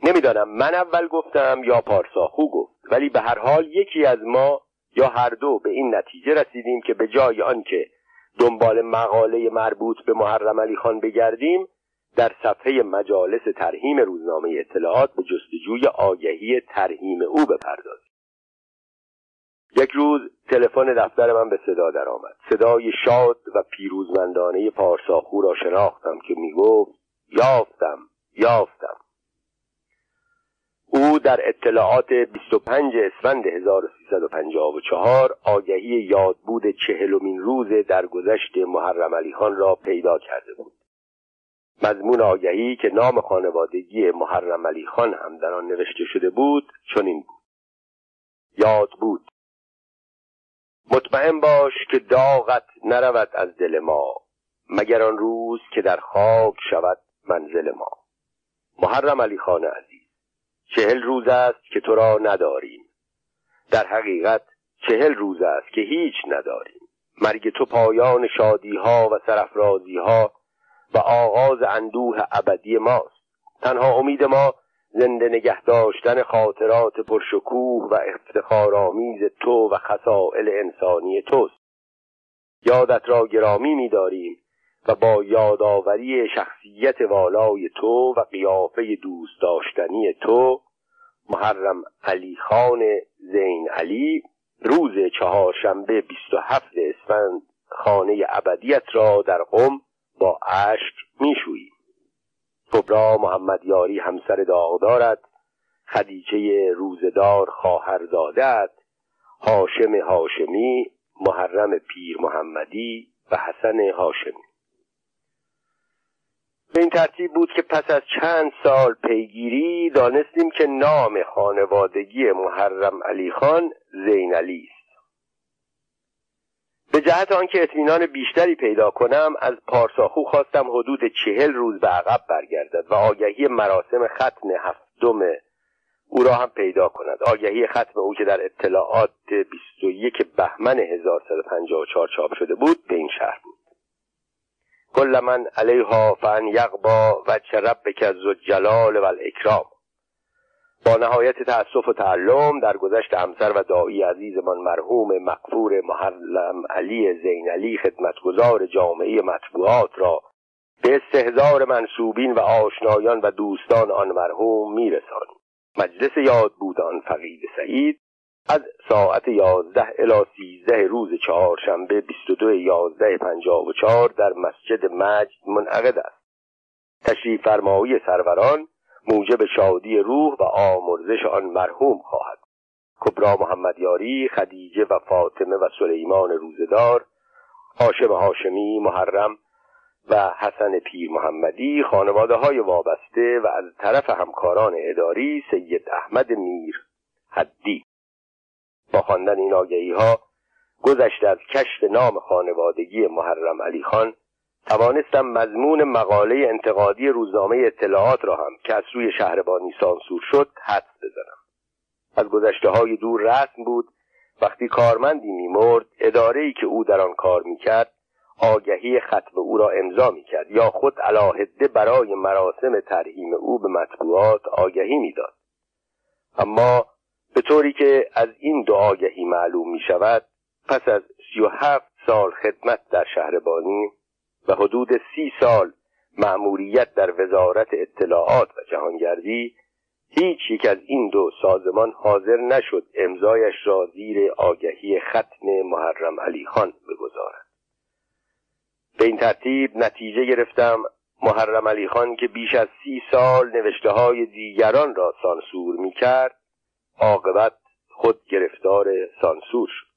نمی‌دانم من اول گفتم یا پارساخو گفت ولی به هر حال یکی از ما یا هر دو به این نتیجه رسیدیم که به جای آنکه دنبال مقاله مربوط به محرم علی خان بگردیم در صفحه مجالس ترهیم روزنامه اطلاعات به جستجوی آگهی ترهیم او بپردازیم. یک روز تلفن دفتر من به صدا درآمد. صدای شاد و پیروزمندانه پارساخو را شناختم که می‌گفت یافتم یافتم. او در اطلاعات 25 اسفند 1354 آگهی یادبود چهلمین روز درگذشت محرم علی خان را پیدا کرده بود. مضمون آگهی که نام خانوادگی محرم علی خان هم در آن نوشته شده بود چنین بود. یاد بود. مطمئن باش که داغت نرود از دل ما مگر آن روز که در خاک شود منزل ما. محرم علی خان چهل روز است که تو را نداریم. در حقیقت چهل روز است که هیچ نداریم. مرگ تو پایان شادی ها و سرفرازی ها و آغاز اندوه ابدی ماست. تنها امید ما زنده نگه داشتن خاطرات پرشکوه و افتخارآمیز تو و خسائل انسانی توست. یادت را گرامی می‌داریم و با یادآوری شخصیت والای تو و قیافه دوست داشتنی تو محرم علی خان زین علی روز چهارشنبه بیست و هفت اسفند خانه ابدیت را در قم با اشک میشویی. کبرا محمد یاری همسر داغدارت خدیجه روزدار خواهر زادت هاشم هاشمی محرم پیر محمدی و حسن هاشمی. به این ترتیب بود که پس از چند سال پیگیری دانستیم که نام خانوادگی محرم علی خان زین علی است. به جهت آنکه اطمینان بیشتری پیدا کنم از پارساخو خواستم حدود چهل روز به عقب برگردد و آگهی مراسم ختم هفتم او را هم پیدا کند. آگهی ختم او که در اطلاعات 21 بهمن 1154 چاپ شده بود به این شهر بود. کل من علیها فان یقبا و ربک الجلال و الاکرام. با نهایت تأسف و تعلم در گذشت همسر و دایی عزیزمان مرحوم مقفور محرم علی زین علی خدمتگزار جامعه مطبوعات را به استهزار منصوبین و آشنایان و دوستان آن مرحوم میرسانیم مجلس یاد بود آن فقید سعید از ساعت یازده الی سیزده روز چهارشنبه بیست و دو یازده پنجاه و چهار در مسجد مجد منعقد است. تشریف فرمایی سروران موجب شادی روح و آمرزش آن مرحوم خواهد. کبرا محمد یاری خدیجه و فاطمه و سلیمان روزدار هاشم هاشمی محرم و حسن پیر محمدی خانواده های وابسته و از طرف همکاران اداری سید احمد میر حدی. با خواندن این آگهی ها گذشته از کشف نام خانوادگی محرم علی خان توانستم مضمون مقاله انتقادی روزنامه اطلاعات را هم که از روی شهربانی سانسور شد حدس بزنم. از گذشته های دور رسم بود وقتی کارمندی میمرد اداره ای که او در آن کار می‌کرد آگهی ختم او را امضا می‌کرد یا خود علاهده برای مراسم ترهیم او به مطبوعات آگهی می‌داد. اما به طوری که از این دو معلوم می شود پس از سی و هفت سال خدمت در شهربانی و حدود سی سال مأموریت در وزارت اطلاعات و جهانگردی هیچ یک از این دو سازمان حاضر نشد امضایش را زیر آگهی ختم محرم علی خان بگذارد. به این ترتیب نتیجه گرفتم محرم علی خان که بیش از سی سال نوشته های دیگران را سانسور می کرد عاقبت خود گرفتار سانسور شد.